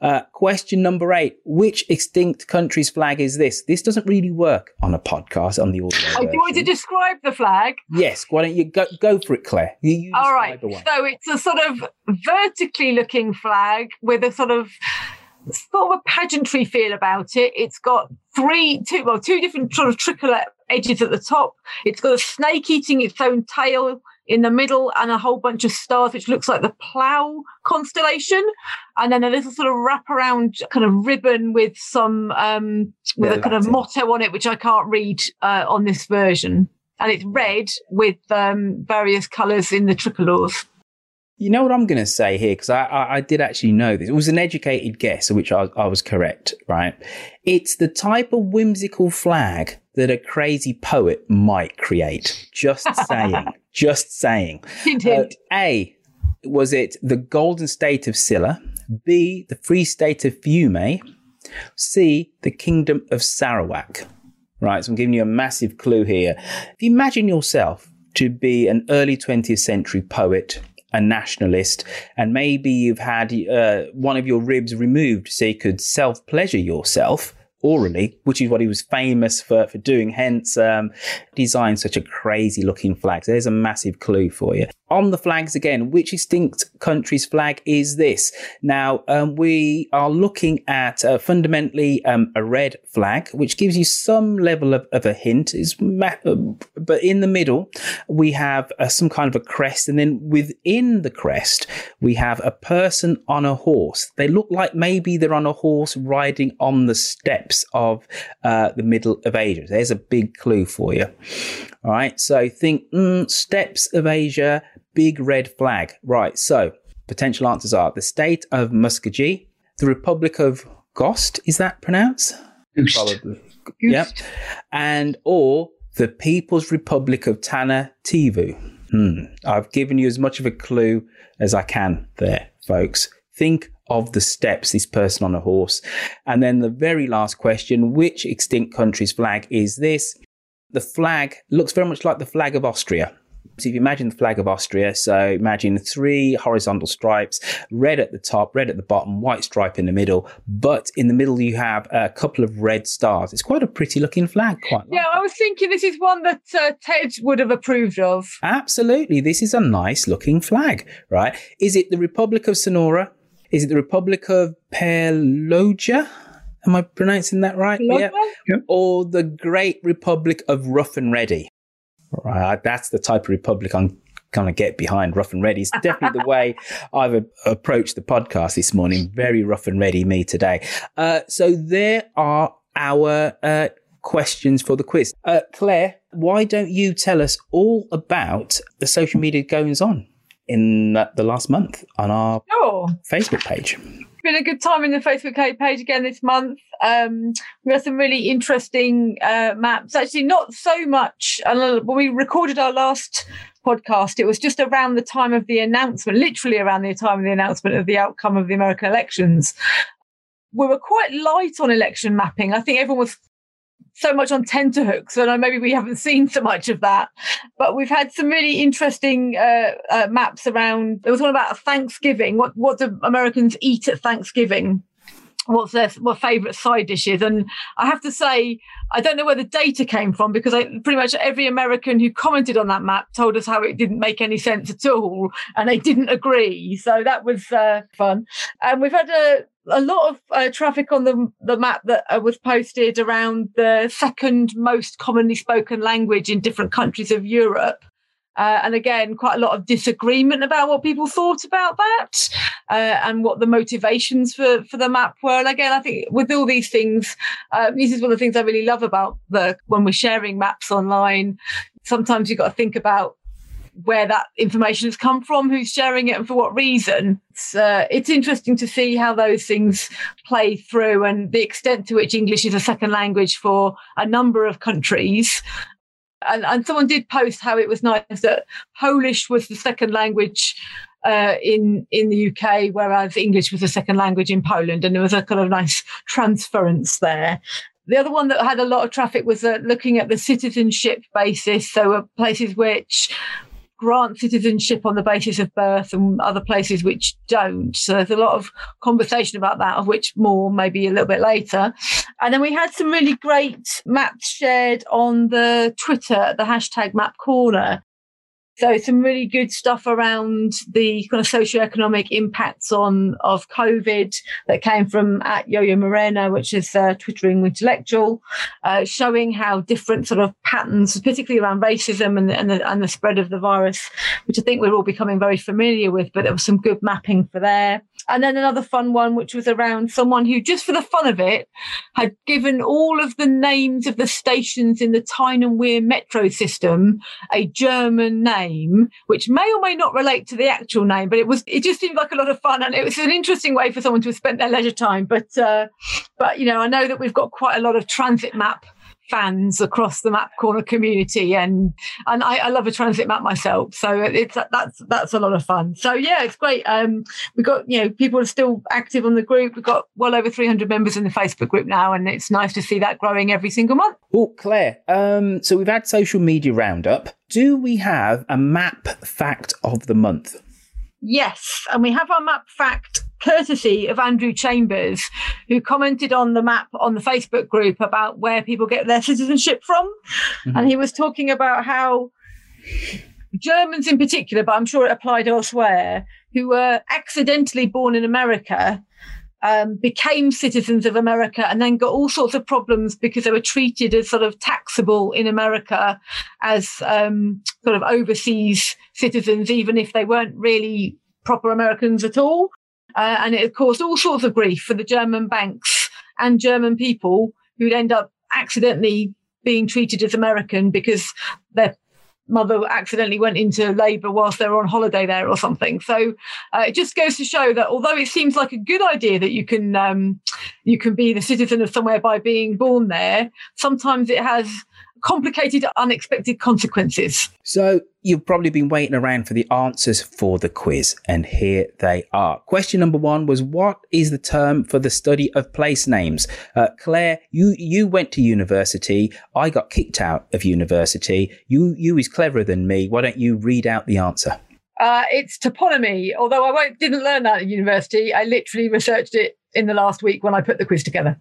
Uh, question number eight Which extinct country's flag is this? This doesn't really work on a podcast on the audio. Oh, do you want to describe the flag? Yes, why don't you go, go for it, Claire? You, you All right. describe the one. So it's a sort of vertically looking flag with a sort of sort of a pageantry feel about it. It's got three, two, well, two different sort of tricolor edges at the top. It's got a snake eating its own tail in the middle and a whole bunch of stars, which looks like the plough constellation. And then a little sort of wraparound kind of ribbon with some, um, with Yeah, a kind of Latin. motto on it, which I can't read uh, on this version. And it's red with um, various colours in the tricolores. You know what I'm going to say here because I, I, I did actually know this. It was an educated guess, which I, I was correct. Right? It's the type of whimsical flag that a crazy poet might create. Just saying. Just saying. Uh, a was it the Golden State of Silla? B the Free State of Fiume? C the Kingdom of Sarawak? Right, so I'm giving you a massive clue here. If you imagine yourself to be an early 20th century poet, a nationalist, and maybe you've had uh, one of your ribs removed so you could self pleasure yourself orally, which is what he was famous for, for doing, hence um, designed such a crazy looking flag. So there's a massive clue for you. On the flags again, which extinct country's flag is this? Now, um, we are looking at uh, fundamentally um, a red flag, which gives you some level of, of a hint. Is ma- uh, but in the middle, we have uh, some kind of a crest, and then within the crest, we have a person on a horse. They look like maybe they're on a horse riding on the steppes of uh, the middle of Asia. There's a big clue for you. All right, so think mm, steps of Asia, big red flag. Right, so potential answers are the state of Muskogee, the Republic of Goust. Is that pronounced? Probably. Yep. And or the People's Republic of Tannu Tuva. Hmm. I've given you as much of a clue as I can there, folks. Think of the steppes, this person on a horse. And then the very last question which extinct country's flag is this? The flag looks very much like the flag of Austria. So if you imagine the flag of Austria, so imagine three horizontal stripes, red at the top, red at the bottom, white stripe in the middle, but in the middle you have a couple of red stars. It's quite a pretty looking flag, quite Yeah, I was thinking this is one that uh, Ted would have approved of. Absolutely. This is a nice looking flag, right? Is it the Republic of Sonora? Is it the Republic of Perloja? Am I pronouncing that right? Perloja? Or the Great Republic of Rough and Ready? Right, that's the type of republic I'm going to get behind. Rough and Ready. It's definitely the way I've a- approached the podcast this morning. Very rough and ready me today. Uh, so there are our uh, questions for the quiz. Uh, Claire, why don't you tell us all about the social media goings on in the last month on our Sure. Facebook page? It's been a good time in the Facebook page again this month. Um, we had some really interesting uh, maps. Actually, not so much. When we recorded our last podcast, it was just around the time of the announcement, literally around the time of the announcement of the outcome of the American elections. We were quite light on election mapping. I think everyone was so much on tenterhooks, and maybe we haven't seen so much of that. But we've had some really interesting uh, uh, maps around. There was one about Thanksgiving. What what do Americans eat at Thanksgiving? What's their what favourite side dishes? And I have to say, I don't know where the data came from because I, pretty much every American who commented on that map told us how it didn't make any sense at all, and they didn't agree. So that was uh, fun. And we've had a a lot of uh, traffic on the the map that uh, was posted around the second most commonly spoken language in different countries of Europe. Uh, and again, quite a lot of disagreement about what people thought about that uh, and what the motivations for, for the map were. And again, I think with all these things, uh, this is one of the things I really love about the when we're sharing maps online. Sometimes you've got to think about where that information has come from, who's sharing it, and for what reason. It's, uh, it's interesting to see how those things play through and the extent to which English is a second language for a number of countries. And, and someone did post how it was nice that Polish was the second language uh, in in the UK, whereas English was the second language in Poland, and there was a kind of nice transference there. the other one that had a lot of traffic was uh, looking at the citizenship basis. So uh, places which grant citizenship on the basis of birth and other places which don't. So there's a lot of conversation about that, of which more maybe a little bit later. And then we had some really great maps shared on the Twitter, the hashtag Map Corner. So some really good stuff around the kind of socioeconomic impacts on of COVID that came from at Yo-Yo Moreno, which is a twittering intellectual, uh, showing how different sort of patterns, particularly around racism and, and, the, and the spread of the virus, which I think we're all becoming very familiar with, but there was some good mapping for there. And then another fun one, which was around someone who, just for the fun of it, had given all of the names of the stations in the Tyne and Wear metro system a German name, which may or may not relate to the actual name, but it was it just seemed like a lot of fun, and it was an interesting way for someone to have spent their leisure time. But uh, but you know, I know that we've got quite a lot of transit map fans across the map corner community and and I, I, love a transit map myself so it's that's that's a lot of fun. So yeah it's great. Um we've got you know people are still active on the group. We've got well over 300 members in the facebook group now and it's nice to see that growing every single month. Well claire um so we've had social media roundup. Do we have a map fact of the month yes and we have our map fact courtesy of Andrew Chambers, who commented on the map on the Facebook group about where people get their citizenship from. Mm-hmm. And he was talking about how Germans in particular, but I'm sure it applied elsewhere, who were accidentally born in America. Um, became citizens of America and then got all sorts of problems because they were treated as sort of taxable in America as um, sort of overseas citizens, even if they weren't really proper Americans at all. Uh, and it caused all sorts of grief for the German banks and German people who'd end up accidentally being treated as American because their mother accidentally went into labour whilst they were on holiday there or something. So uh, it just goes to show that although it seems like a good idea that you can um, you can be the citizen of somewhere by being born there, sometimes it has complicated, unexpected consequences. So, you've probably been waiting around for the answers for the quiz, and here they are. Question number one was What is the term for the study of place names? Uh, Claire, you, you went to university. I got kicked out of university. You, you is cleverer than me. Why don't you read out the answer? Uh, it's toponymy. Although I didn't learn that at university, I literally researched it in the last week when I put the quiz together.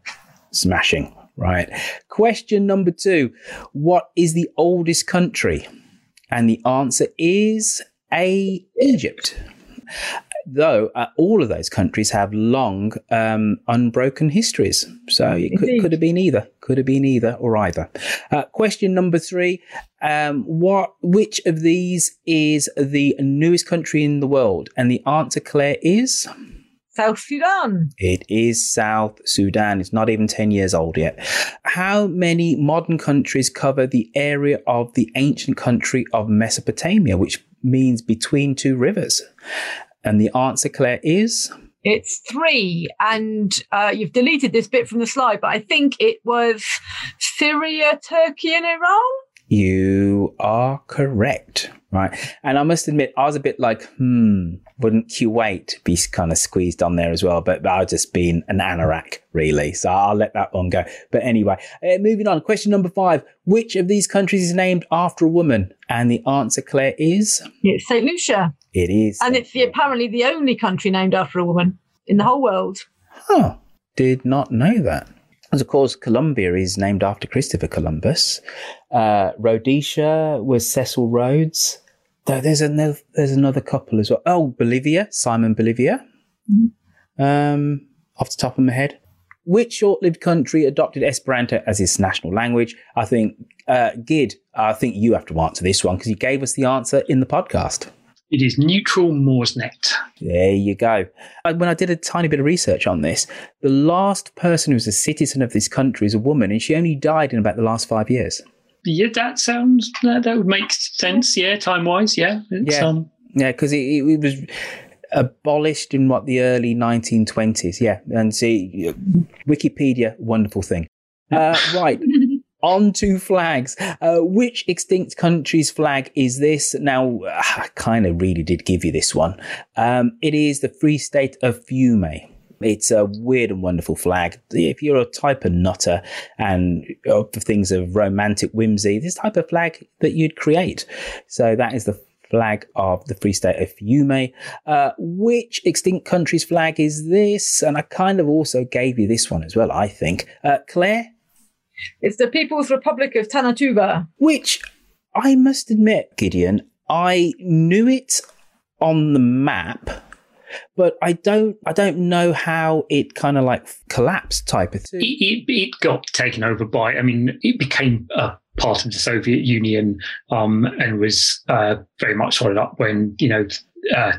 Smashing. Right. Question number two What is the oldest country? And the answer is A, Egypt. Though uh, all of those countries have long, um, unbroken histories. So it could, could, have been either. Could have been either or either. Uh, question number three um, what, Which of these is the newest country in the world? And the answer, Claire, is. South Sudan. It is South Sudan. It's not even 10 years old yet. How many modern countries cover the area of the ancient country of Mesopotamia, which means between two rivers? And the answer, Claire, is? It's three. And uh, you've deleted this bit from the slide, but I think it was Syria, Turkey, and Iran. You are correct, right? And I must admit, I was a bit like, hmm, wouldn't Kuwait be kind of squeezed on there as well? But, but I've just been an anorak, really. So I'll let that one go. But anyway, uh, moving on. Question number five. Which of these countries is named after a woman? And the answer, Claire, is? It's St. Lucia. It is. And it's the, apparently the only country named after a woman in the whole world. Huh. Did not know that. Of course, Colombia is named after Christopher Columbus. Uh, Rhodesia was Cecil Rhodes. Though there's another, there's another couple as well. Oh, Bolivia, Simon Bolivar. Um, off the top of my head. Which short-lived country adopted Esperanto as its national language? I think, uh, Gid, I think you have to answer this one because you gave us the answer in the podcast. It is neutral Moresnet. There you go. When I did a tiny bit of research on this, the last person who's a citizen of this country is a woman, and she only died in about the last five years. Yeah, that sounds that, that would make sense. Yeah, time wise, yeah, yeah, um, yeah, because it, it, it was abolished in what the early 1920s. Yeah, and see, Wikipedia, wonderful thing. Uh, right. On to flags. Uh, which extinct country's flag is this? Now, I kind of really did give you this one. Um, it is the Free State of Fiume. It's a weird and wonderful flag. If you're a type of nutter and of things of romantic whimsy, this type of flag that you'd create. So that is the flag of the Free State of Fiume. Uh, which extinct country's flag is this? And I kind of also gave you this one as well, I think. Uh, Claire? It's the People's Republic of Tannu Tuva. Which I must admit, Gideon, I knew it on the map, but I don't I don't know how it kind of like collapsed type of thing. It, it, it got taken over by. I mean, it became a part of the Soviet Union um, and was uh, very much followed up when you know. Uh,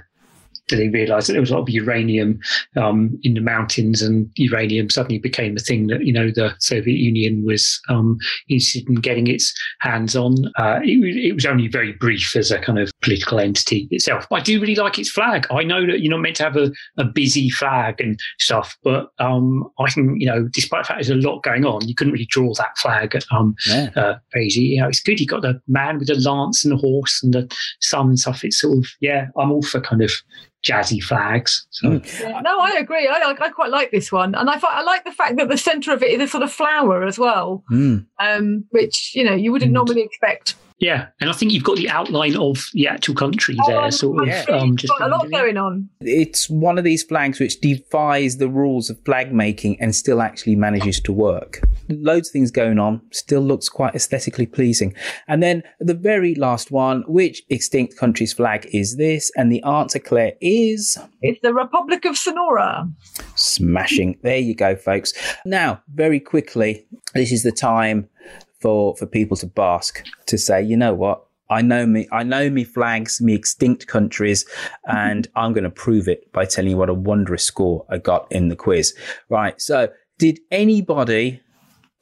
they realised that there was a lot of uranium um, in the mountains, and uranium suddenly became a thing that you know the Soviet Union was um, interested in getting its hands on. Uh, it, it, was only very brief as a kind of political entity itself. But I do really like its flag. I know that you're not meant to have a, a busy flag and stuff, but um, I can, you know, despite the fact there's a lot going on, you couldn't really draw that flag um, yeah. uh, crazy. You know, it's good. You got the man with the lance and the horse and the sun and stuff. It's sort of yeah. I'm all for kind of jazzy flags. So. Mm. Yeah, no, I agree. I, I quite like this one, and I I like the fact that the centre of it is a sort of flower as well, Mm. um, which you know you wouldn't normally expect. Yeah, and I think you've got the outline of the actual country there, sort of. Um, just Got a lot going on. It's one of these flags which defies the rules of flag making and still actually manages to work. Loads of things going on, still looks quite aesthetically pleasing. And then the very last one, which extinct country's flag is this? And the answer, Claire, is It's the Republic of Sonora. smashing. There you go, folks. Now, very quickly, this is the time for for people to bask to say, you know what? I know me. I know me flags, me extinct countries, and mm-hmm. I'm going to prove it by telling you what a wondrous score I got in the quiz. Right. So, did anybody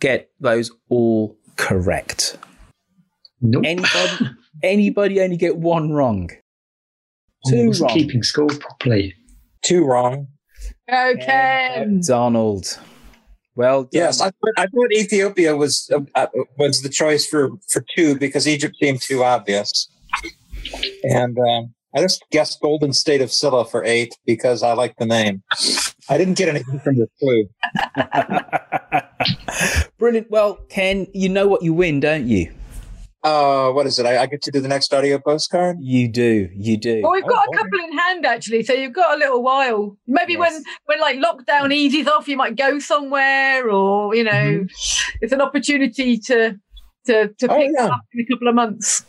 get those all correct? Nope. Anybody? anybody only get one wrong? Two Two wrong. keeping score properly. Two wrong. Okay. Donald. Well done. Yes, I thought, I thought Ethiopia was uh, uh, was the choice for for two because Egypt seemed too obvious, and um, I just guessed Golden State of Silla for eight because I like the name. I didn't get anything from the clue. Brilliant. Well, Ken, you know what you win, don't you? Uh, what is it? I, I get to do the next audio postcard. You do. You do. Well, we've got a couple in hand actually, so you've got a little while. Maybe when when like lockdown eases off, you might go somewhere, or you know, it's an opportunity to to to pick them up in a couple of months.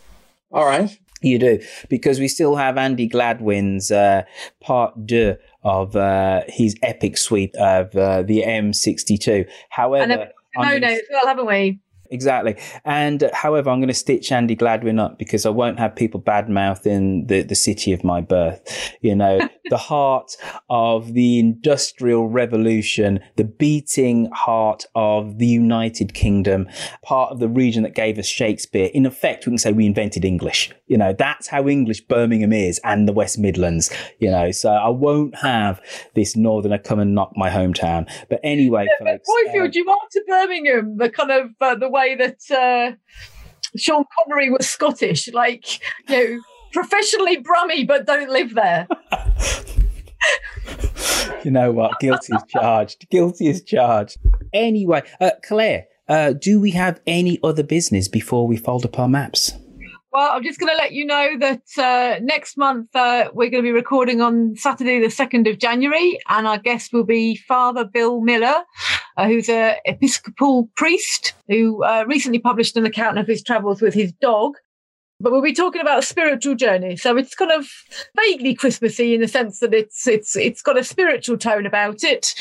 All right. You do, because we still have Andy Gladwin's uh, part deux of uh, his epic sweep of uh, the M62. However, and then I'm no, gonna no, as well, haven't we? Exactly. And uh, however, I'm going to stitch Andy Gladwin up because I won't have people bad mouthing the, the city of my birth. You know, the heart of the industrial revolution, the beating heart of the United Kingdom, part of the region that gave us Shakespeare. In effect, we can say we invented English. You know, that's how English Birmingham is and the West Midlands, you know, so I won't have this northerner come and knock my hometown. But anyway, folks. Roifield, you are to Birmingham, the kind of uh, the way that uh, Sean Connery was Scottish, like you know, professionally Brummy, but don't live there. you know what? Guilty is charged. Guilty is charged. Anyway, uh, Claire, uh, do we have any other business before we fold up our maps? Well, I'm just going to let you know that uh, next month uh, we're going to be recording on Saturday, the 2nd of January, and our guest will be Father Bill Miller, uh, who's an Episcopal priest who uh, recently published an account of his travels with his dog. But we'll be talking about a spiritual journey, so it's kind of vaguely Christmassy in the sense that it's it's it's got a spiritual tone about it.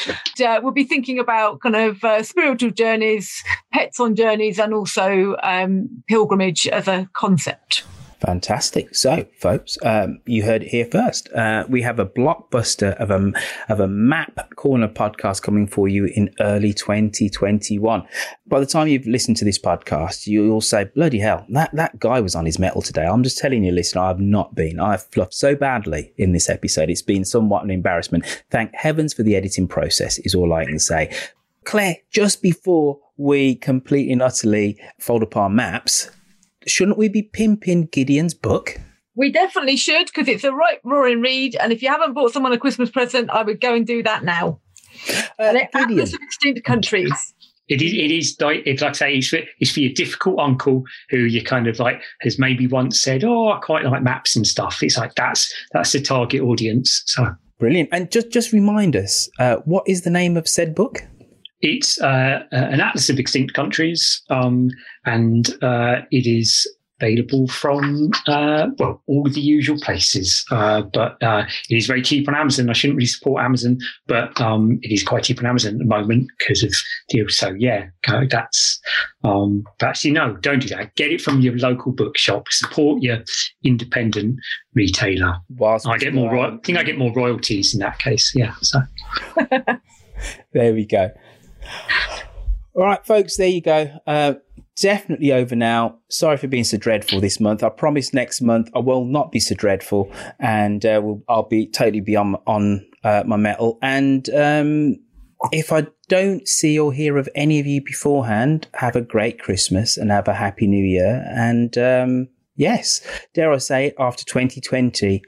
Uh, we'll be thinking about kind of uh, spiritual journeys, pets on journeys, and also um, pilgrimage as a concept. Fantastic. So, folks, um, you heard it here first. Uh, we have a blockbuster of a of a map corner podcast coming for you in early 2021. By the time you've listened to this podcast, you'll say, "Bloody hell, that that guy was on his mettle today." I'm just telling you, listener, I've not been. I've fluffed so badly in this episode. It's been somewhat an embarrassment. Thank heavens for the editing process. Is all I can say. Claire, just before we completely and utterly fold up our maps, shouldn't we be pimping Gideon's book? We definitely should because it's a right roaring read. And if you haven't bought someone a Christmas present, I would go and do that now. Uh, Atlas of extinct countries. It is. It is like it's like I say. It's for, it's for your difficult uncle who you kind of like has maybe once said, "Oh, I quite like maps and stuff." It's like that's that's the target audience. So brilliant. And just just remind us, uh, what is the name of said book? It's uh, an atlas of extinct countries, um, and uh, it is available from uh, well all the usual places. Uh, but uh, it is very cheap on Amazon. I shouldn't really support Amazon, but um, it is quite cheap on Amazon at the moment because of deals. So yeah, that's um, but actually no, don't do that. Get it from your local bookshop. Support your independent retailer. Whilst I get more, ro- I think I get more royalties in that case. Yeah. So there we go. All right, folks, there you go. Uh, definitely over now. Sorry for being so dreadful this month. I promise next month I will not be so dreadful, and uh, we'll, I'll be totally be on on uh, my mettle. And um, if I don't see or hear of any of you beforehand, have a great Christmas and have a happy New Year. And um, yes, dare I say, after 2020,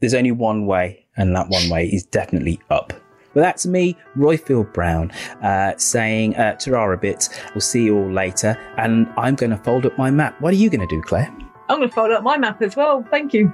there's only one way, and that one way is definitely up. But that's me, Roifield Brown, uh, saying uh, Tarara. We'll see you all later. And I'm going to fold up my map. What are you going to do, Claire? I'm going to fold up my map as well. Thank you.